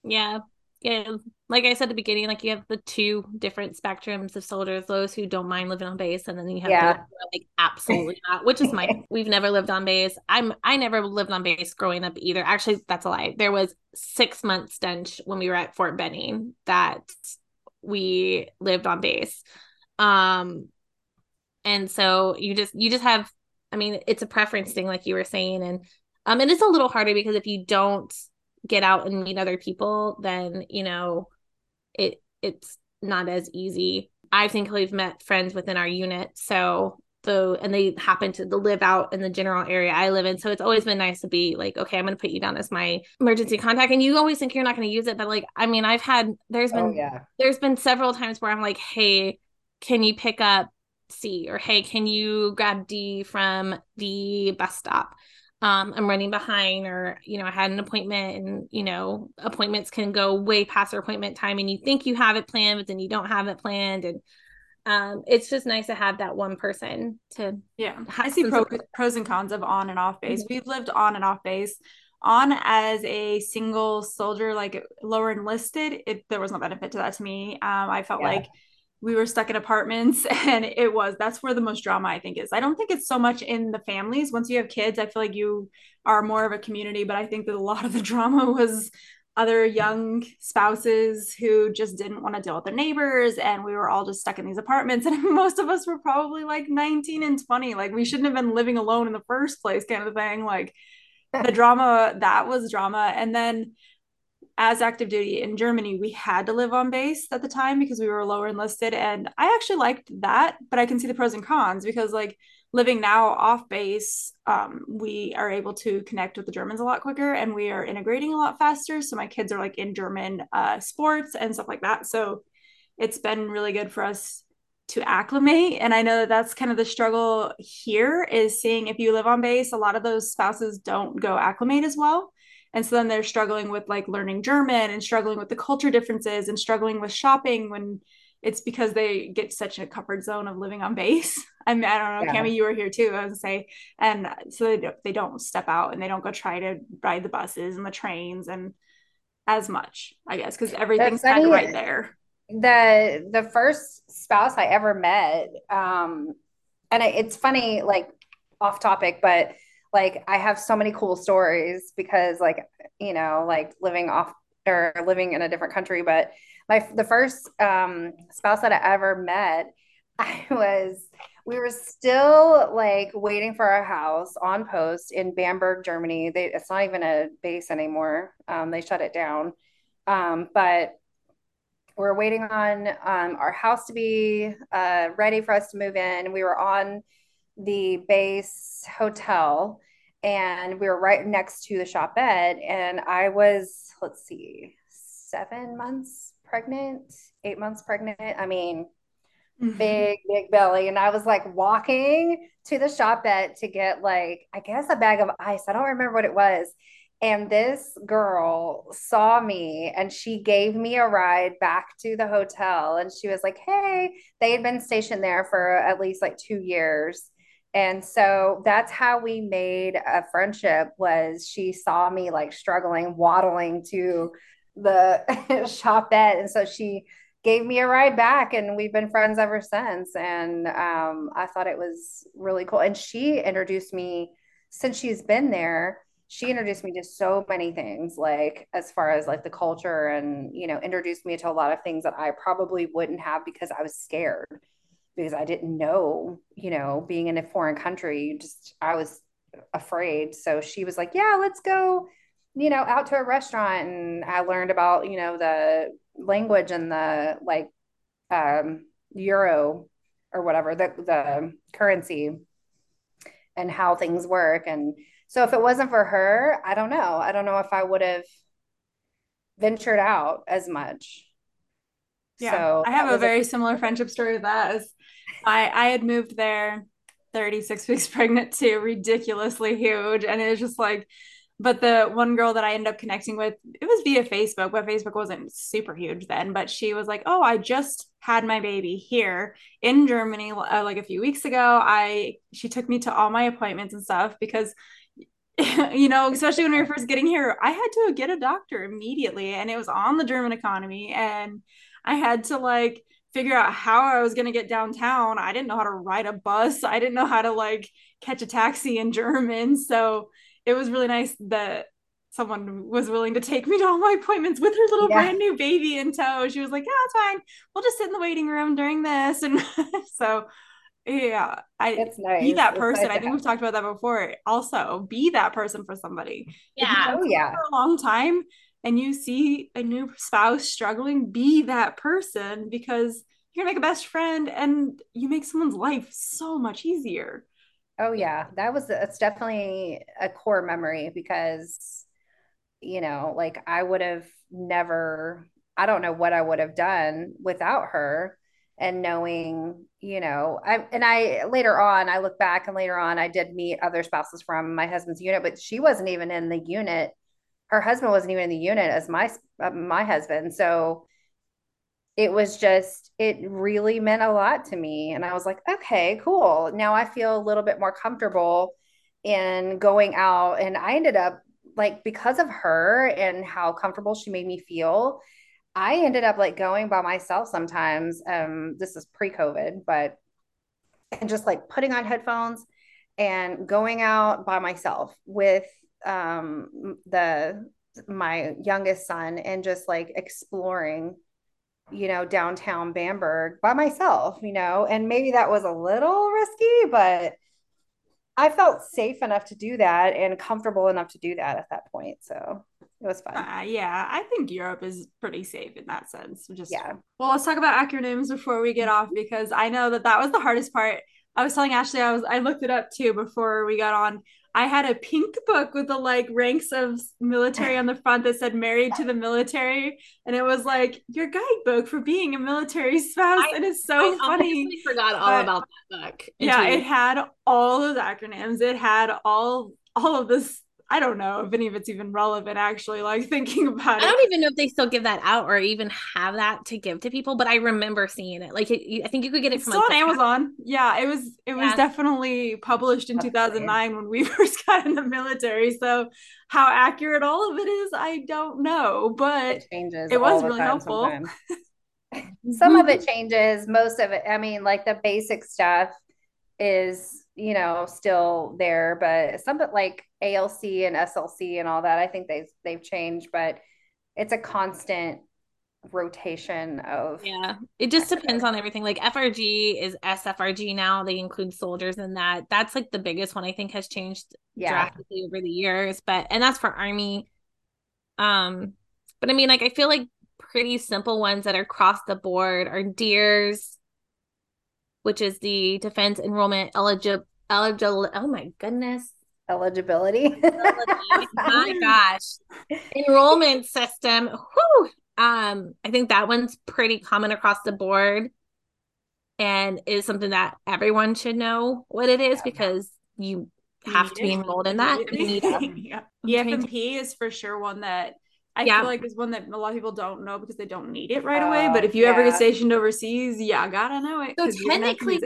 Yeah, yeah, like I said at the beginning, like you have the two different spectrums of soldiers, those who don't mind living on base, and then you have yeah. like absolutely not, which is my we've never lived on base. I'm I never lived on base growing up either. Actually, that's a lie. There was six months stint when we were at Fort Benning that we lived on base. Um and so you just you just have I mean, it's a preference thing, like you were saying, and um, and it's a little harder because if you don't get out and meet other people, then you know it it's not as easy. I think we've met friends within our unit, so the and they happen to live out in the general area I live in. So it's always been nice to be like, okay, I'm gonna put you down as my emergency contact. And you always think you're not gonna use it, but like, I mean, I've had there's been oh, yeah. there's been several times where I'm like, hey, can you pick up C or hey, can you grab D from the bus stop? Um, I'm running behind, or you know, I had an appointment, and you know, appointments can go way past their appointment time, and you think you have it planned, but then you don't have it planned, and um, it's just nice to have that one person to. Yeah, I see pro- pros and cons of on and off base. Mm-hmm. We've lived on and off base. On as a single soldier, like lower enlisted, it there was no benefit to that to me. Um, I felt yeah. like we were stuck in apartments and it was that's where the most drama i think is. I don't think it's so much in the families. Once you have kids i feel like you are more of a community but i think that a lot of the drama was other young spouses who just didn't want to deal with their neighbors and we were all just stuck in these apartments. And most of us were probably like 19 and 20 like we shouldn't have been living alone in the first place kind of thing. Like the drama that was drama. And then as active duty in Germany, we had to live on base at the time because we were lower enlisted. And I actually liked that, but I can see the pros and cons because, like, living now off base, um, we are able to connect with the Germans a lot quicker and we are integrating a lot faster. So my kids are like in German uh, sports and stuff like that. So it's been really good for us to acclimate. And I know that that's kind of the struggle here is seeing if you live on base, a lot of those spouses don't go acclimate as well and so then they're struggling with like learning german and struggling with the culture differences and struggling with shopping when it's because they get such a comfort zone of living on base. I mean i don't know yeah. kami you were here too i was gonna say. And so they don't, they don't step out and they don't go try to ride the buses and the trains and as much i guess because everything's kind of right there. The the first spouse i ever met um and it's funny like off topic but like I have so many cool stories because like you know like living off or living in a different country but my the first um spouse that I ever met I was we were still like waiting for a house on post in Bamberg Germany. They it's not even a base anymore. Um they shut it down. Um but we're waiting on um, our house to be uh, ready for us to move in. We were on the base hotel and we were right next to the shoppette and i was let's see seven months pregnant eight months pregnant i mean mm-hmm. big big belly and i was like walking to the shoppette to get like i guess a bag of ice i don't remember what it was and this girl saw me and she gave me a ride back to the hotel and she was like hey they had been stationed there for at least like two years and so that's how we made a friendship was she saw me like struggling waddling to the shoppette. And so she gave me a ride back and we've been friends ever since. And um, i thought it was really cool. And she introduced me since she's been there, she introduced me to so many things, like as far as like the culture and, you know, introduced me to a lot of things that I probably wouldn't have because I was scared because I didn't know, you know, being in a foreign country, just I was afraid. So she was like, yeah, let's go, you know, out to a restaurant. And I learned about, you know, the language and the like um, euro or whatever, the, the currency and how things work. And so if it wasn't for her, I don't know. I don't know if I would have ventured out as much. Yeah, so I have a very a- similar friendship story with that. I I had moved there 36 weeks pregnant too, ridiculously huge, and it was just like but the one girl that I ended up connecting with, it was via Facebook, but Facebook wasn't super huge then. But she was like, "Oh, I just had my baby here in Germany uh, like a few weeks ago. I she took me to all my appointments and stuff because." you know, especially when we were first getting here, I had to get a doctor immediately, and it was on the German economy, and I had to like figure out how I was going to get downtown. I didn't know how to ride a bus. I didn't know how to like catch a taxi in German. So it was really nice that someone was willing to take me to all my appointments with her little yeah. brand new baby in tow. She was like, "Yeah, it's fine. We'll just sit in the waiting room during this." And so, yeah, I it's nice. be that person. Nice I think we've talked about that before. Also, be that person for somebody. Yeah, oh yeah, for a long time, and you see a new spouse struggling, be that person because you're gonna make a best friend, and you make someone's life so much easier. Oh yeah, that was it's definitely a core memory because you know, like I would have never I don't know what I would have done without her and knowing, you know, I and I later on I look back and later on I did meet other spouses from my husband's unit, but she wasn't even in the unit. Her husband wasn't even in the unit as my uh, my husband. So it was just it really meant a lot to me. And i was like okay cool. Now i feel a little bit more comfortable in going out. And i ended up like because of her and how comfortable she made me feel i ended up like going by myself sometimes. Um this is pre-covid but and just like putting on headphones and going out by myself with um the my youngest son and just like exploring you know, downtown Bamberg by myself, you know, and maybe that was a little risky, but I felt safe enough to do that and comfortable enough to do that at that point. So it was fun. Uh, yeah, I think Europe is pretty safe in that sense. Just yeah. Well, let's talk about acronyms before we get off because I know that that was the hardest part. I was telling Ashley I was I looked it up too before we got on. I had a pink book with the like ranks of military on the front that said married to the military. And it was like your guidebook for being a military spouse. I, and it's so I funny. I forgot all but, about that book. Yeah, it had all those acronyms. It had all all of this I don't know if any of it's even relevant actually, like thinking about it. I don't even know if they still give that out or even have that to give to people, but I remember seeing it. Like it, I think you could get it from still like, on Amazon. Yeah, it was it yeah. was definitely published in That's 2009 when we first got in the military. So how accurate all of it is, I don't know, but it changes. It was really helpful. Some of mm-hmm. it changes, most of it. I mean, like the basic stuff is you know still there but some but like alc and slc and all that i think they've they've changed but it's a constant rotation of yeah it just depends on everything like frg is sfrg now they include soldiers in that that's like the biggest one i think has changed yeah. drastically over the years but and that's for army um but i mean like i feel like pretty simple ones that are across the board are DEERS which is the defense enrollment eligible eligible oh my goodness. Eligibility. My gosh. Enrollment system. Whew. um i think that one's pretty common across the board and is something that everyone should know what it is yeah. because you have to be enrolled in that. yeah. EFMP is for sure one that I yeah. feel like is one that a lot of people don't know because they don't need it right away. But oh, if you yeah. ever get stationed overseas, yeah, gotta know it. So technically,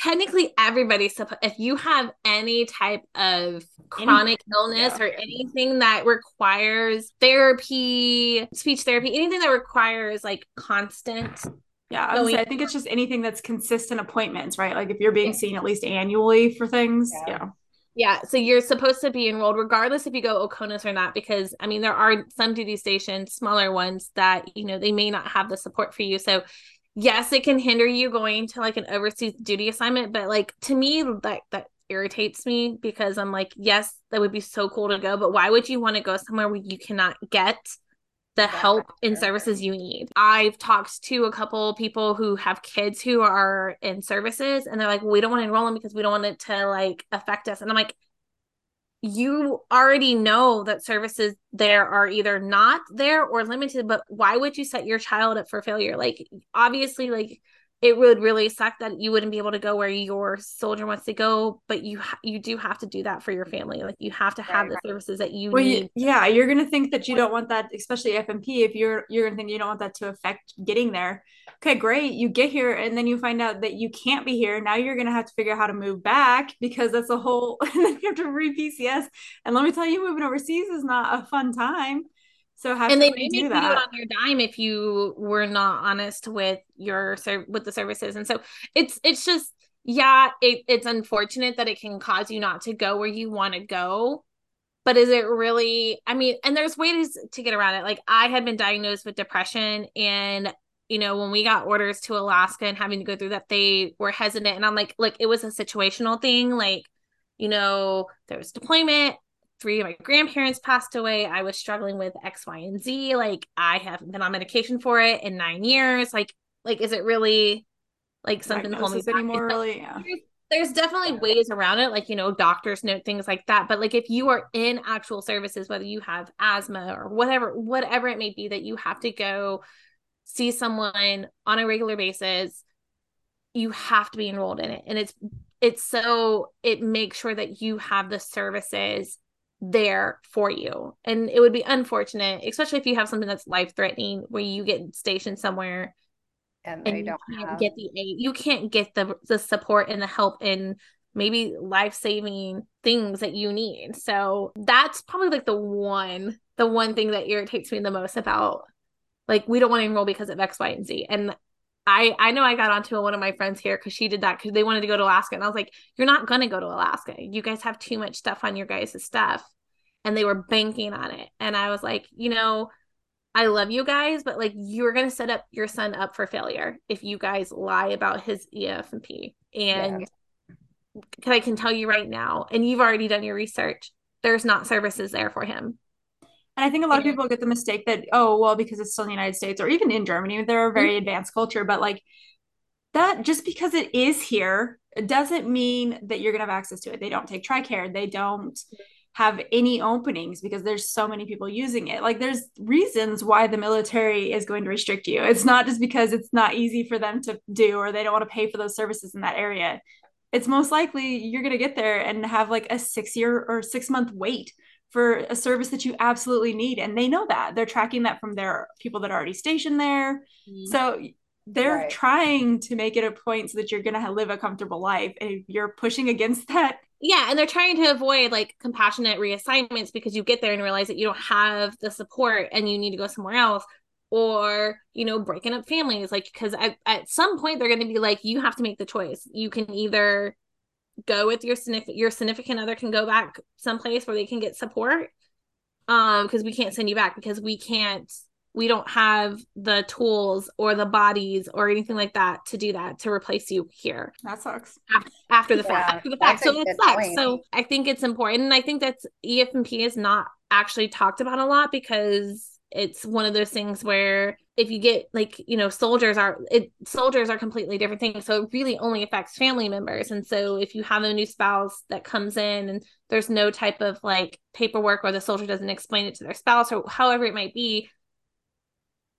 technically, everybody's supposed. If you have any type of chronic any, illness yeah. or anything that requires therapy, speech therapy, anything that requires like constant. Yeah, I, say, I think it's just anything that's consistent appointments, right? Like if you're being seen at least annually for things, yeah. Yeah, so you're supposed to be enrolled regardless if you go Oconus or not, because I mean there are some duty stations, smaller ones that you know they may not have the support for you. So yes, it can hinder you going to like an overseas duty assignment, but like to me, that that irritates me because I'm like, yes, that would be so cool to go, but why would you want to go somewhere where you cannot get the help and services you need. I've talked to a couple people who have kids who are in services and they're like, we don't want to enroll them because we don't want it to like affect us. And I'm like, you already know that services there are either not there or limited, but why would you set your child up for failure? Like, obviously, like it would really suck that you wouldn't be able to go where your soldier wants to go but you ha- you do have to do that for your family like you have to have right, the right. services that you well, need. you, yeah you're gonna think that you don't want that especially fmp if you're you're gonna think you don't want that to affect getting there. Okay great you get here and then you find out that you can't be here. Now you're gonna have to figure out how to move back because that's a whole and then you have to re pcs and let me tell you moving overseas is not a fun time so how and they may make you on your dime if you were not honest with your with the services. And so it's it's just yeah, it, it's unfortunate that it can cause you not to go where you want to go. But is it really? I mean, and there's ways to get around it. Like I had been diagnosed with depression, and you know, when we got orders to Alaska and having to go through that, they were hesitant. And I'm like, like it was a situational thing. Like, you know, there was deployment three of my grandparents passed away. I was struggling with X, Y, and Z. Like I haven't been on medication for it in nine years. Like, like is it really like something holding me anymore? Really, yeah. There's definitely ways around it, like you know, doctors note things like that. But like if you are in actual services, whether you have asthma or whatever, whatever it may be, that you have to go see someone on a regular basis, you have to be enrolled in it, and it's it's so it makes sure that you have the services there for you. And it would be unfortunate, especially if you have something that's life threatening where you get stationed somewhere and they and don't you can't get the aid. You can't get the the support and the help and maybe life saving things that you need. So that's probably like the one the one thing that irritates me the most about like we don't want to enroll because of X, Y, and Z. And I I know I got onto one of my friends here because she did that because they wanted to go to Alaska, and I was like, "You're not gonna go to Alaska. You guys have too much stuff on your guys' stuff," and they were banking on it. And I was like, you know, I love you guys, but like you're gonna set up your son up for failure if you guys lie about his EFMP. And yeah. I can tell you right now, and you've already done your research, there's not services there for him. And I think a lot of people get the mistake that, oh, well, because it's still in the United States or even in Germany, they're a very mm-hmm. advanced culture. But like that, just because it is here, it doesn't mean that you're going to have access to it. They don't take TRICARE. They don't have any openings because there's so many people using it. Like there's reasons why the military is going to restrict you. It's not just because it's not easy for them to do or they don't want to pay for those services in that area. It's most likely you're going to get there and have like a 6 year or 6 month wait for a service that you absolutely need and they know that they're tracking that from their people that are already stationed there mm-hmm. so they're right. trying to make it a point so that you're going to live a comfortable life and if you're pushing against that yeah and they're trying to avoid like compassionate reassignments because you get there and realize that you don't have the support and you need to go somewhere else or you know breaking up families like because at, at some point they're going to be like you have to make the choice you can either go with your significant your significant other can go back someplace where they can get support um because we can't send you back because we can't we don't have the tools or the bodies or anything like that to do that to replace you here. That sucks. After, the fact. After the fact. So it sucks. Point. So I think it's important. And I think that's EFMP is not actually talked about a lot because it's one of those things where if you get like you know soldiers are it soldiers are completely different things. So it really only affects family members. And so if you have a new spouse that comes in and there's no type of like paperwork or the soldier doesn't explain it to their spouse or however it might be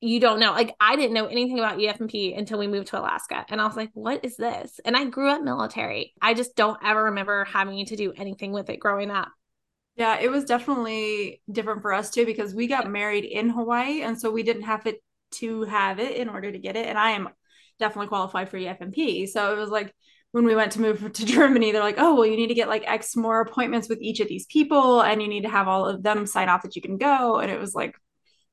you don't know. Like i didn't know anything about efmp until we moved to alaska. And i was like what is this? And i grew up military. I just don't ever remember having to do anything with it growing up. Yeah, it was definitely different for us too because we got married in Hawaii and so we didn't have it to have it in order to get it. And I am definitely qualified for EFMP. So it was like when we went to move to Germany, they're like, oh, well, you need to get like X more appointments with each of these people and you need to have all of them sign off that you can go. And it was like,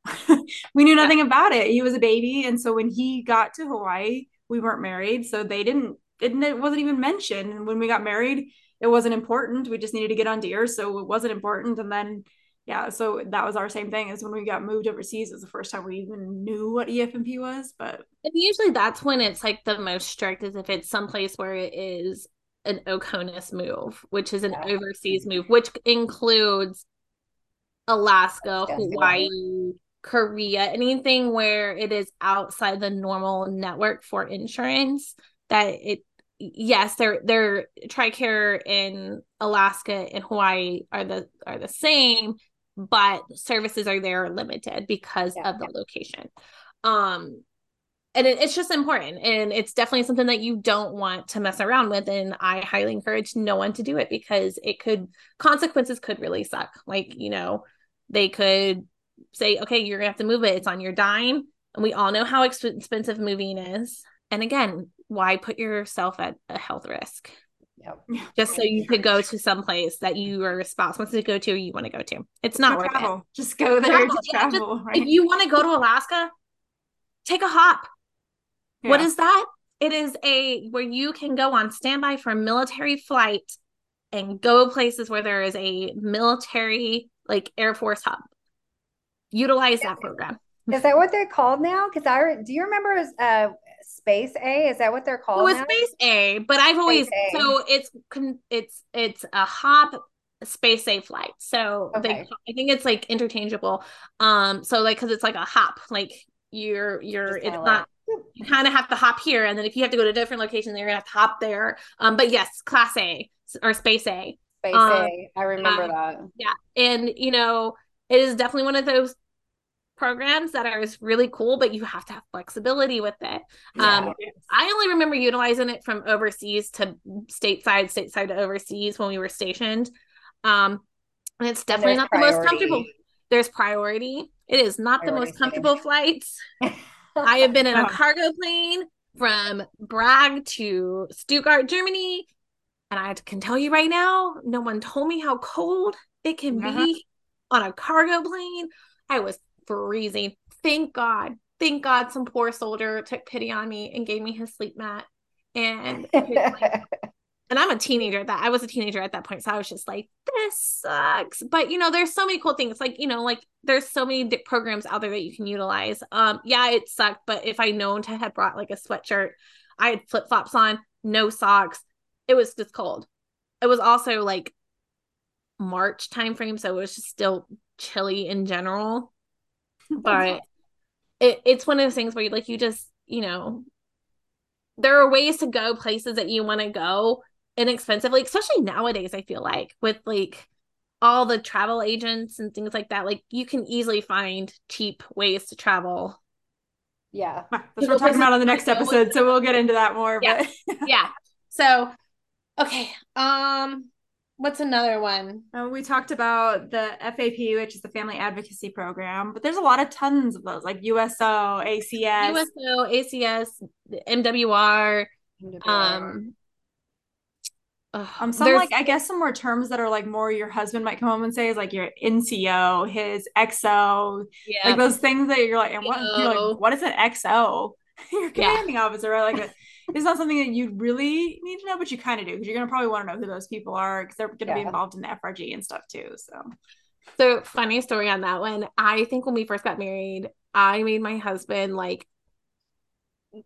we knew nothing about it. He was a baby. And so when he got to Hawaii, we weren't married. So they didn't, it, it wasn't even mentioned. And when we got married, it wasn't important. We just needed to get on DEERS, so it wasn't important. And then yeah, so that was our same thing as when we got moved overseas. It was the first time we even knew what EFMP was. But and usually that's when it's like the most strict is if it's someplace where it is an OCONUS move, which is an yeah. overseas move, which includes Alaska, Hawaii, Korea, anything where it is outside the normal network for insurance that it yes, they're they're TRICARE in Alaska and Hawaii are the are the same, but services are there limited because yeah, of the location. Um and it, it's just important and it's definitely something that you don't want to mess around with and i highly encourage no one to do it because it could consequences could really suck. Like you know they could say okay you're gonna have to move it. It's on your dime. And we all know how expensive moving is. And again why put yourself at a health risk Yep. Just so you could go to some place that you are responsible to go to or you want to go to. It's not worth travel. it. Just go there travel. to travel. Just, right? If you want to go to Alaska, take a hop. Yeah. What is that? It is a where you can go on standby for a military flight and go places where there is a military like Air Force hub. Utilize that program. Is that what they're called now? Because I do you remember uh, Space A? Is that what they're called? It was Space A, but I've always so it's it's it's a hop space A flight. So okay. they I think it's like interchangeable. Um, so like because it's like a hop, like you're you're it's not you kind of have to hop here, and then if you have to go to a different location, you're gonna have to hop there. Um, but yes, Class A or Space A. Space um, A. I remember that. Yeah, and you know it is definitely one of those programs that are really cool, but you have to have flexibility with it. Yeah. Um, I only remember utilizing it from overseas to stateside, stateside to overseas when we were stationed. Um, and it's definitely and not priority. the most comfortable. There's priority. It is not priority the most comfortable flights. I have been in a cargo plane from Bragg to Stuttgart, Germany. And I can tell you right now, no one told me how cold it can uh-huh. be on a cargo plane. I was freezing. Thank God. Thank God some poor soldier took pity on me and gave me his sleep mat. And and I'm a teenager at that I was a teenager at that point. So I was just like, this sucks. But you know, there's so many cool things. Like, you know, like there's so many programs out there that you can utilize. Um, yeah, it sucked, but if I known to have brought like a sweatshirt, I had flip flops on, no socks. It was just cold. It was also like March time frame, so it was just still chilly in general. But it, it's one of those things where you like you just, you know, there are ways to go places that you want to go inexpensively, especially nowadays, I feel like with like all the travel agents and things like that, like you can easily find cheap ways to travel. Yeah. That's what we're talking about on the next episode. So we'll get into that more. Yeah. But yeah. So okay. Um what's another one? Uh, we talked about the FAP, which is the Family Advocacy Program, but there's a lot of tons of those, like USO, ACS, USO, ACS, MWR, MWR. um, um, some like I guess some more terms that are like more your husband might come home and say is like your NCO, his XO, yeah. like those things that you're like, and what you're like, what is an XO? your commanding yeah. officer, right? Like, it's not something that you really need to know, but you kind of do because you're gonna probably want to know who those people are because they're gonna yeah. be involved in the FRG and stuff too. So, so funny story on that one. I think when we first got married, I made my husband like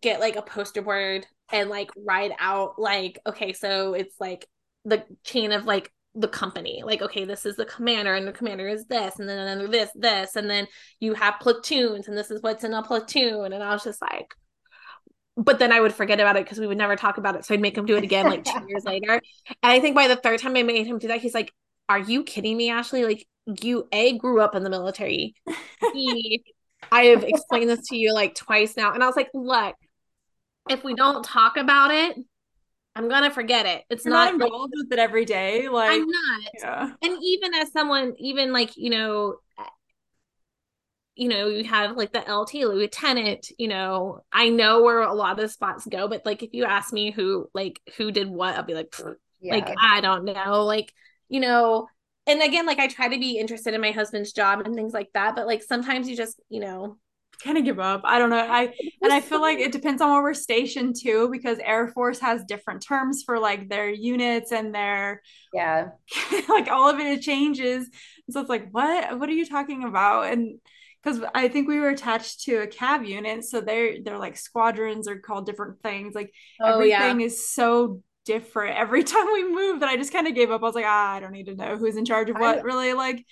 get like a poster board and like write out like okay so it's like the chain of like the company like okay this is the commander and the commander is this and then another this this and then you have platoons and this is what's in a platoon and i was just like but then i would forget about it because we would never talk about it so i'd make him do it again like two years later and i think by the third time i made him do that he's like are you kidding me ashley like you a grew up in the military he I have explained this to you like twice now. And I was like, look, if we don't talk about it, I'm gonna forget it. It's not, not involved like, with it every day. Like I'm not. Yeah. And even as someone, even like, you know, you know, you have like the LT lieutenant, you know, I know where a lot of the spots go, but like if you ask me who like who did what, I'll be like, yeah. like I don't know. Like, you know, and again like i try to be interested in my husband's job and things like that but like sometimes you just you know kind of give up. I don't know. I and I feel like it depends on where we're stationed too, because Air Force has different terms for like their units and their yeah, like all of it changes. So it's like, what? What are you talking about? And because I think we were attached to a cab unit, so they're they're like squadrons are called different things. Like oh, everything yeah. is so different every time we move that I just kind of gave up. I was like, ah, I don't need to know who's in charge of what. I, really, like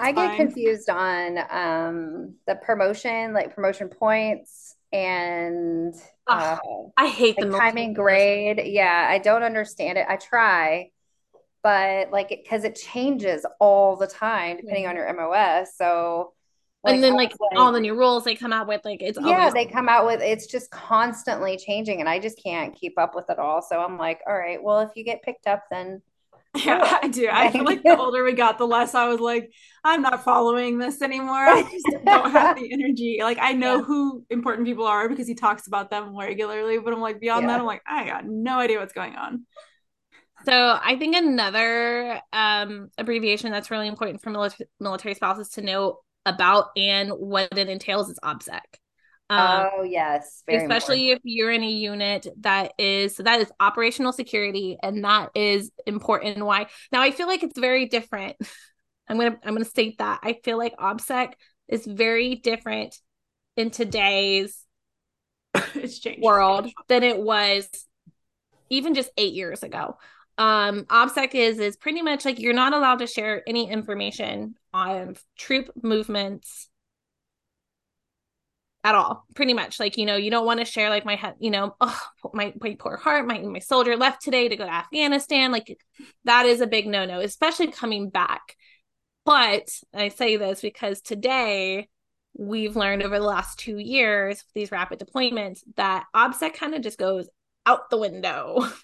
I get confused on um the promotion, like promotion points and uh, I hate the timing grade. Yeah, I don't understand it. I try, but like because it changes all the time depending on your MOS. So like, and then like, all the new rules they come out with, like it's yeah, always- they come out with it's just constantly changing, and I just can't keep up with it all. So I'm like, all right, well, if you get picked up, then yeah, I do. I feel like the older we got, the less I was like, I'm not following this anymore. I just don't have the energy. Like I know yeah. who important people are because he talks about them regularly, but I'm like beyond yeah. that, I'm like, I got no idea what's going on. So I think another um, abbreviation that's really important for military military spouses to know about and what it entails is OPSEC. Um, oh yes, especially if you're in a unit that is so that is operational security, and that is important. Why? Now I feel like it's very different. I'm gonna I'm gonna state that I feel like OPSEC is very different in today's it's world than it was even just eight years ago. Um, OPSEC is is pretty much like you're not allowed to share any information on troop movements at all pretty much. Like you know you don't want to share like my head you know oh, my, my poor heart my my soldier left today to go to afghanistan. Like that is a big no-no especially coming back. But i say this because today we've learned over the last two years these rapid deployments that opsec kind of just goes out the window.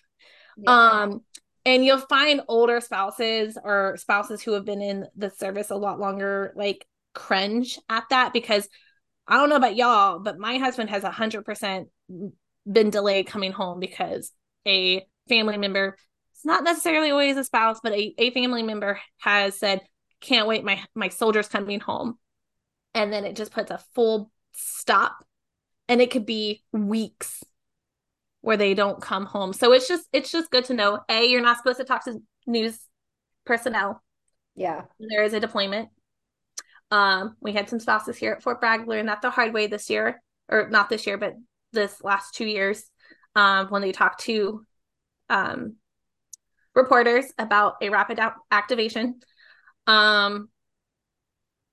Yeah. um and you'll find older spouses or spouses who have been in the service a lot longer like cringe at that because I don't know about y'all, but my husband has a hundred percent been delayed coming home because a family member, it's not necessarily always a spouse, but a, a family member has said, can't wait, my my soldier's coming home. And then it just puts a full stop. And it could be weeks where they don't come home. So it's just it's just good to know. A, you're not supposed to talk to news personnel. Yeah. There is a deployment. Um, we had some spouses here at Fort Bragg learn that the hard way this year, or not this year, but this last two years, um, when they talked to um, reporters about a rapid a- activation. Um,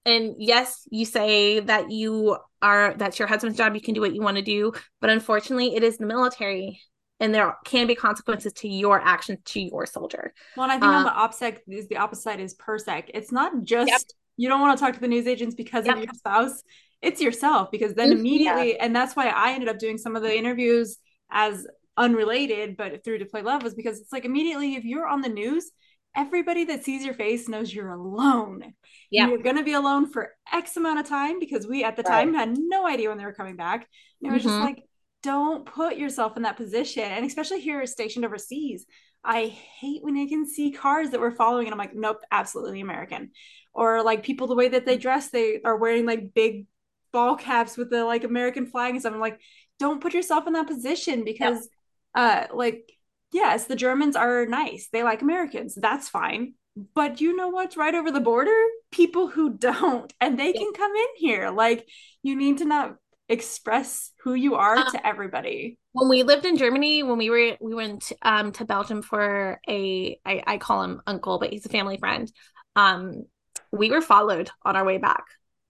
and yes, you say that you are that's your husband's job, you can do what you want to do, but unfortunately, it is the military and there can be consequences to your actions to your soldier. Well, and I think um, on the OPSEC is the opposite is PERSEC. It's not just yep you don't want to talk to the news agents because yep. of your spouse it's yourself because then mm-hmm. immediately yeah. and that's why i ended up doing some of the interviews as unrelated but through Deployed Love was because it's like immediately if you're on the news everybody that sees your face knows you're alone yeah you're going to be alone for x amount of time because we at the right. time had no idea when they were coming back and it was mm-hmm. just like don't put yourself in that position and especially here stationed overseas i hate when i can see cars that we're following and i'm like nope absolutely american or like people the way that they dress they are wearing like big ball caps with the like american flag and stuff i'm like don't put yourself in that position because yep. uh like yes the germans are nice. They like americans. That's fine. But you know what's right over the border? People who don't. And they can come in here. Like you need to not express who you are uh, to everybody. when we lived in germany when we were we went um to belgium for a I, I call him uncle but he's a family friend. Um we were followed on our way back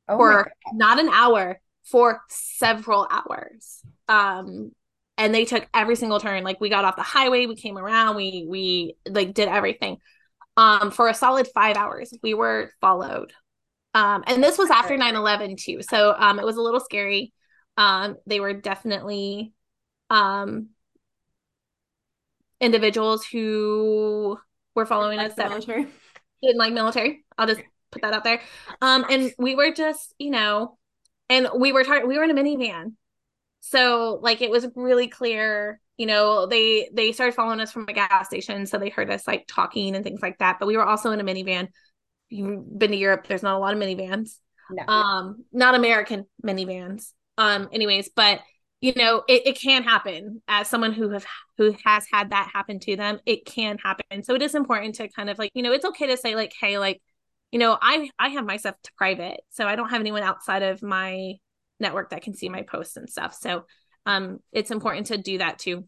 oh for not an hour, for several hours. Um, and they took every single turn. Like we got off the highway, we came around, we we like did everything. Um, for a solid five hours, we were followed. Um, and this was after 9-11 too. So um it was a little scary. Um, they were definitely um individuals who were following us that military. didn't like military. I'll just put that out there. Um, and we were just, you know, and we were tar- we were in a minivan, so like it was really clear. You know, they they started following us from a gas station, so they heard us like talking and things like that. But we were also in a minivan. You've been to Europe. There's not a lot of minivans. No. Um, not American minivans. Um, anyways, but you know, it, it can happen as someone who have who has had that happen to them, it can happen. So it is important to kind of like, you know, it's okay to say, like, hey, like, you know, I I have my stuff to private. So I don't have anyone outside of my network that can see my posts and stuff. So um it's important to do that too,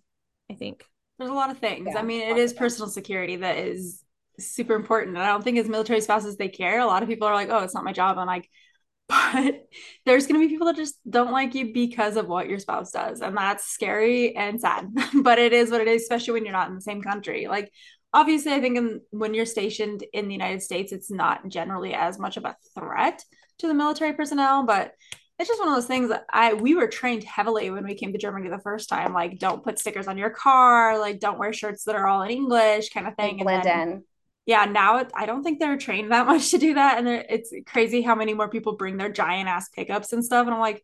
I think. There's a lot of things. Yeah, I mean, it is personal security that is super important. And I don't think as military spouses they care. A lot of people are like, oh, it's not my job. I'm like, but there's going to be people that just don't like you because of what your spouse does. And that's scary and sad. but it is what it is, especially when you're not in the same country. Like, obviously, I think in, when you're stationed in the United States, it's not generally as much of a threat to the military personnel. But it's just one of those things that I we were trained heavily when we came to Germany the first time. Like, don't put stickers on your car, like don't wear shirts that are all in English, kind of thing. And blend then, in. Yeah, now it, I don't think they're trained that much to do that, and it's crazy how many more people bring their giant ass pickups and stuff. And I'm like,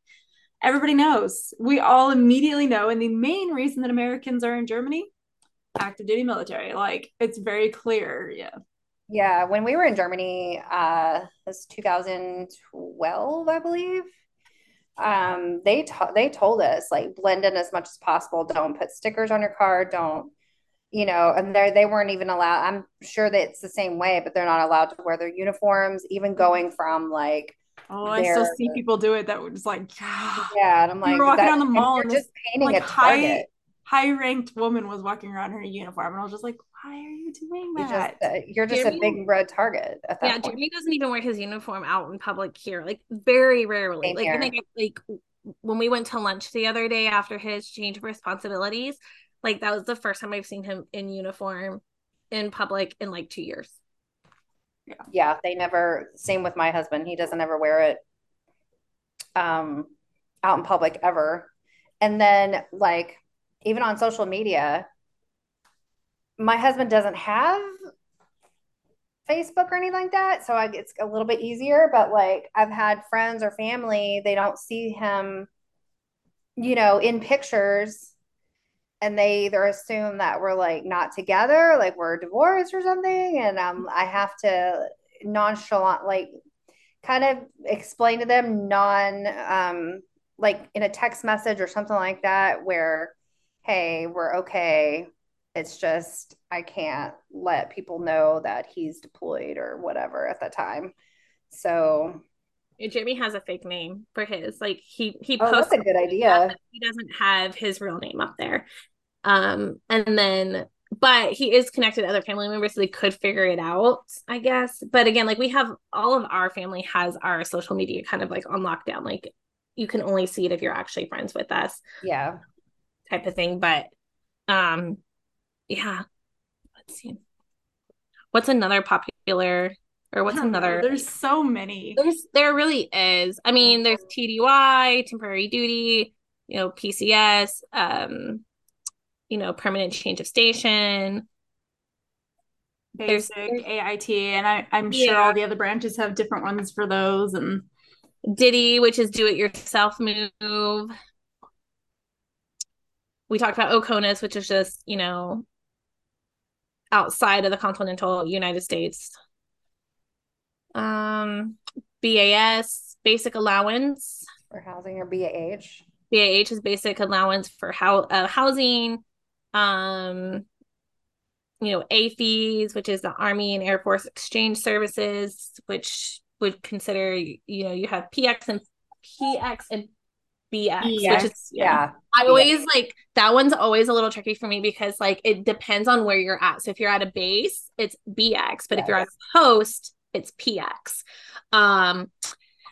everybody knows. We all immediately know, and the main reason that Americans are in Germany, active duty military. Like, it's very clear. Yeah. Yeah, when we were in Germany, uh, this 2012, I believe um, they t- they told us like blend in as much as possible. Don't put stickers on your car. Don't you know? And they they weren't even allowed. I'm sure that it's the same way, but they're not allowed to wear their uniforms. Even going from like Oh, I still see people do it. That was like, yeah. And I'm like, walking that, on the mall, and just painting like a target. High, high ranked woman was walking around in a uniform, and I was just like, why are you doing that? You're just, uh, you're just a big red target yeah, point. Jeremy doesn't even wear his uniform out in public here, like very rarely. Same like, when get, like when we went to lunch the other day after his change of responsibilities, like that was the first time I've seen him in uniform in public in like two years. Yeah. Yeah, they never same with my husband. He doesn't ever wear it um out in public ever. And then like even on social media, my husband doesn't have Facebook or anything like that, so I, it's a little bit easier. But like I've had friends or family, they don't see him, you know, in pictures, and they either assume that we're like not together, like we're divorced or something, and um, I have to nonchalant, like, kind of explain to them non, um, like in a text message or something like that, where, hey, we're okay it's just I can't let people know that he's deployed or whatever at that time. So Jimmy has a fake name for his. Like he he oh, that's a good idea. He doesn't have his real name up there. Um and then but he is connected to other family members so they could figure it out, I guess. But again, like we have all of our family has our social media kind of like on lockdown. Like you can only see it if you're actually friends with us. Yeah. Type of thing. But um yeah. Let's see. What's another popular or what's another? Know. There's so many. There's there really is. I mean, there's TDY, temporary duty, you know, PCS, um, you know, permanent change of station. Basic there's, AIT, and I, I'm sure all the other branches have different ones for those. And DITY, which is do it yourself move. We talked about OCONUS, which is just, you know, outside of the continental United States. Um, BAS, basic allowance for housing, or BAH. BAH is basic allowance for how uh, housing. Um, you know, AAFES, which is the Army and Air Force Exchange Services, which would consider you know you have PX and PX and BX, which is yeah. I always like that one's always a little tricky for me because like it depends on where you're at. So if you're at a base, it's BX, but yes. if you're at a post, it's PX. Um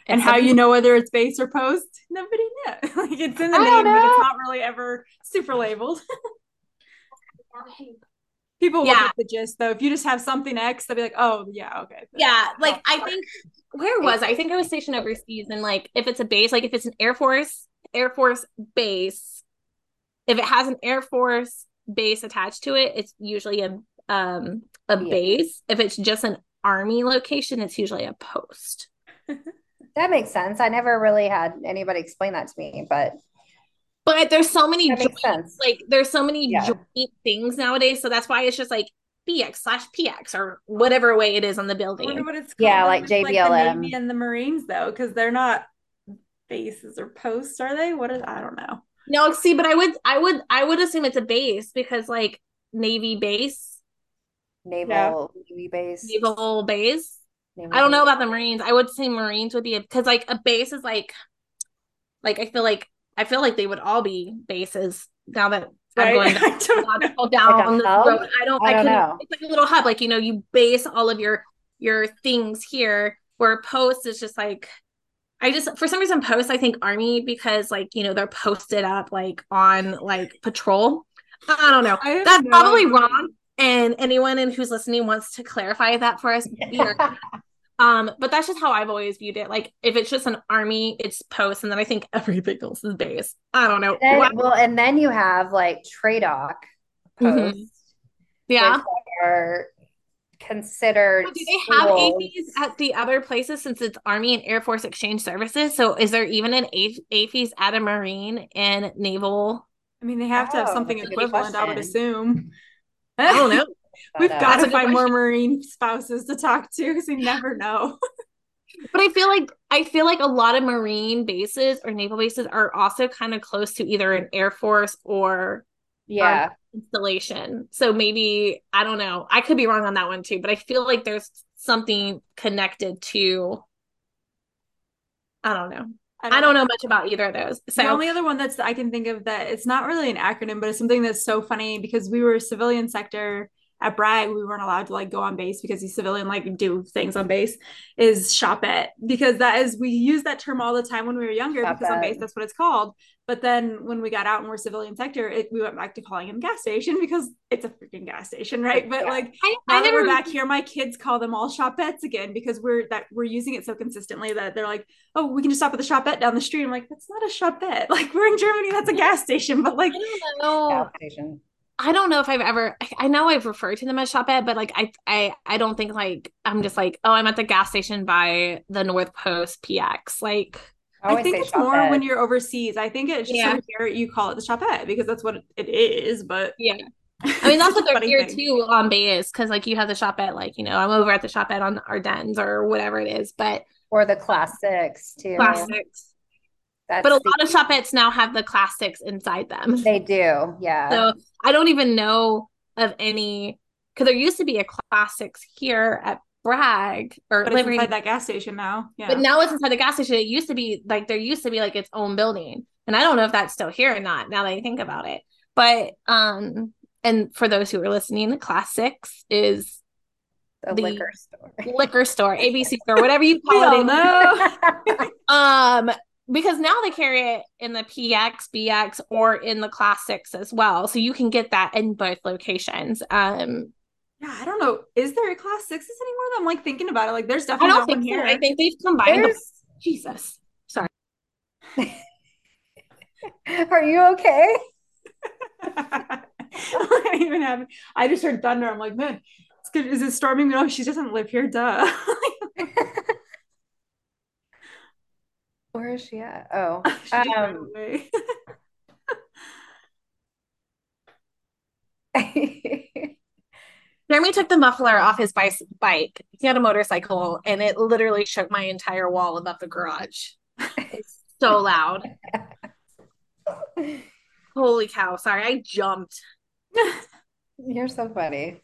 and, and how you know whether it's base or post, nobody knows. like it's in the name, but it's not really ever super labeled. People yeah. get the gist though. If you just have something X, they'll be like, oh yeah, okay. Yeah, like I think where was I? I think I was stationed overseas and like if it's a base, like if it's an Air Force Air Force base, if it has an Air Force base attached to it, it's usually a um a yeah. base. If it's just an army location, it's usually a post. that makes sense. I never really had anybody explain that to me, but but there's so many joint, like there's so many yeah. joint things nowadays. So that's why it's just like BX slash PX or whatever way it is on the building. what it's Yeah, like It's the JBLM. Navy and the Marines though, because they're not bases or posts, are they? What is I don't know. No, see, but I would, I would, I would assume it's a base because like Navy base, Naval Navy base. naval base. Naval I don't know about the Marines. I would say Marines would be because like a base is like, like I feel like I feel like they would all be bases now that I'm going I don't down Like a this hub? road. I don't. I I, don't can. know. It's like a little hub. Like you know, you base all of your your things here. Where post is just like, I just for some reason post I think army because like you know they're posted up like on like patrol. I don't know. I That's no probably idea. wrong. And anyone in who's listening wants to clarify that for us. either um, but that's just how I've always viewed it. Like if it's just an army, it's post, and then I think everything else is base. I don't know. Then- well, and then you have like TRADOC Mhm. Yeah. which are considered. So do they have schools. AAFES at the other places since it's Army and Air Force Exchange Services? So is there even an A- AAFES at a Marine and Naval? I mean, they have to have Oh, something that's a good equivalent, I would assume. I don't know. We've got to good find more. Marine spouses to talk to because you never know. But I feel like I feel like a lot of Marine bases or naval bases are also kind of close to either an Air Force or yeah. installation. So maybe I don't know. I could be wrong on that one too, but I feel like there's something connected to I don't know. I don't know much about either of those. So the only other one that's I can think of that it's not really an acronym, but it's something that's so funny because we were civilian sector at Bragg, we weren't allowed to like go on base because he's civilian, like do things on base, is shoppette. Because that is we use that term all the time when we were younger because on base that's what it's called. But then when we got out and we're civilian sector, it, we went back to calling him gas station because it's a freaking gas station, right? But Yeah. like I, now I that we're back here, my kids call them all shoppettes again because we're that we're using it so consistently that they're like, oh, we can just stop at the shoppette down the street. I'm like, that's not a shoppette. Like we're in Germany, that's a gas station. But like, I don't know. Gas station. I don't know if I've ever I- I know I've referred to them as shoppette, but like I I I don't think like I'm just like, oh, I'm at the gas station by the North Post PX. Like I, I, think it's more shoppette. when you're overseas. I think it's just Yeah. here you call it the shoppette because that's what it is. But Yeah. I mean that's what they're Funny here thing. too on base because like you have the shoppette, like, you know, I'm over at the shoppette on Ardennes or whatever it is, but or the Class Six too. Class Six. That's But a the- lot of shoppettes now have the Class Six inside them. they do. Yeah. So I don't even know of any because there used to be a Class Six here at Bragg or but it's Liberty, inside that gas station now. Yeah. but now it's inside the gas station. It used to be like there used to be like its own building, and I don't know if that's still here or not. Now that I think about it, but um, and for those who are listening, the Class Six is the, the- liquor store. liquor store, ABC store, whatever you we call all it. know. Um, because now they carry it in the PX, BX, or in the Class Six as well. So you can get that in both locations. Um, yeah, I don't know. Is there a class sixes anymore? I'm like thinking about it. Like there's I definitely don't think one so. here. I think they've combined. The- Jesus, sorry. Are you okay? I don't even have. I just heard thunder. I'm like, man, it's good. Is it storming? No, she doesn't live here. Duh. Where is she at? Oh, um. Jeremy took the muffler off his bike. He had a motorcycle, and it literally shook my entire wall above the garage. It's so loud. Holy cow! Sorry, I jumped. you're so funny.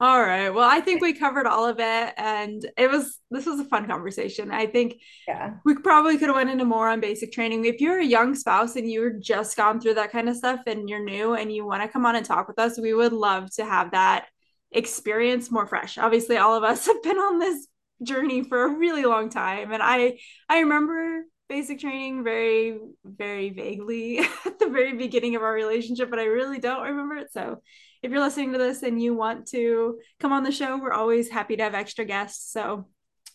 All right. Well, I think we covered all of it, and it was this was a fun conversation. I think yeah. we probably could have went into more on basic training. If you're a young spouse and you're just gone through that kind of stuff and you're new and you want to come on and talk with us, we would love to have that experience more fresh. Obviously, all of us have been on this journey for a really long time, and I I remember basic training very very vaguely at the very beginning of our relationship, but I really don't remember it. So if you're listening to this and you want to come on the show, we're always happy to have extra guests. So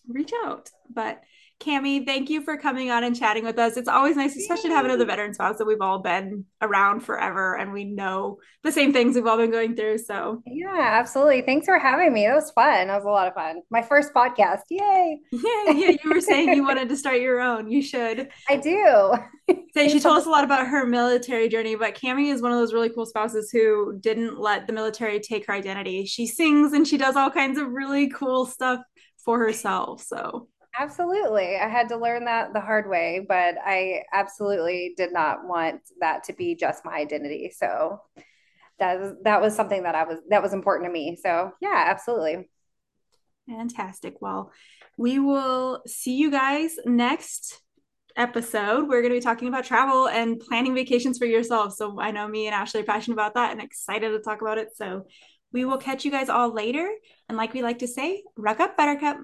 reach out. But Kami, thank you for coming on and chatting with us. It's always nice, especially to have another veteran spouse that we've all been around forever and we know the same things we've all been going through. So, yeah, absolutely. Thanks for having me. That was fun. That was a lot of fun. My first podcast. Yay. Yeah, yeah. You were saying you wanted to start your own. You should. I do. so she told us a lot about her military journey, but Kami is one of those really cool spouses who didn't let the military take her identity. She sings and she does all kinds of really cool stuff for herself. So Absolutely. I had to learn that the hard way, but I absolutely did not want that to be just my identity. So that was, that was something that I was that was important to me. So, yeah, absolutely. Fantastic. Well, we will see you guys next episode. We're going to be talking about travel and planning vacations for yourself. So, I know me and Ashley are passionate about that and excited to talk about it. So, we will catch you guys all later. And like we like to say, ruck up, buttercup.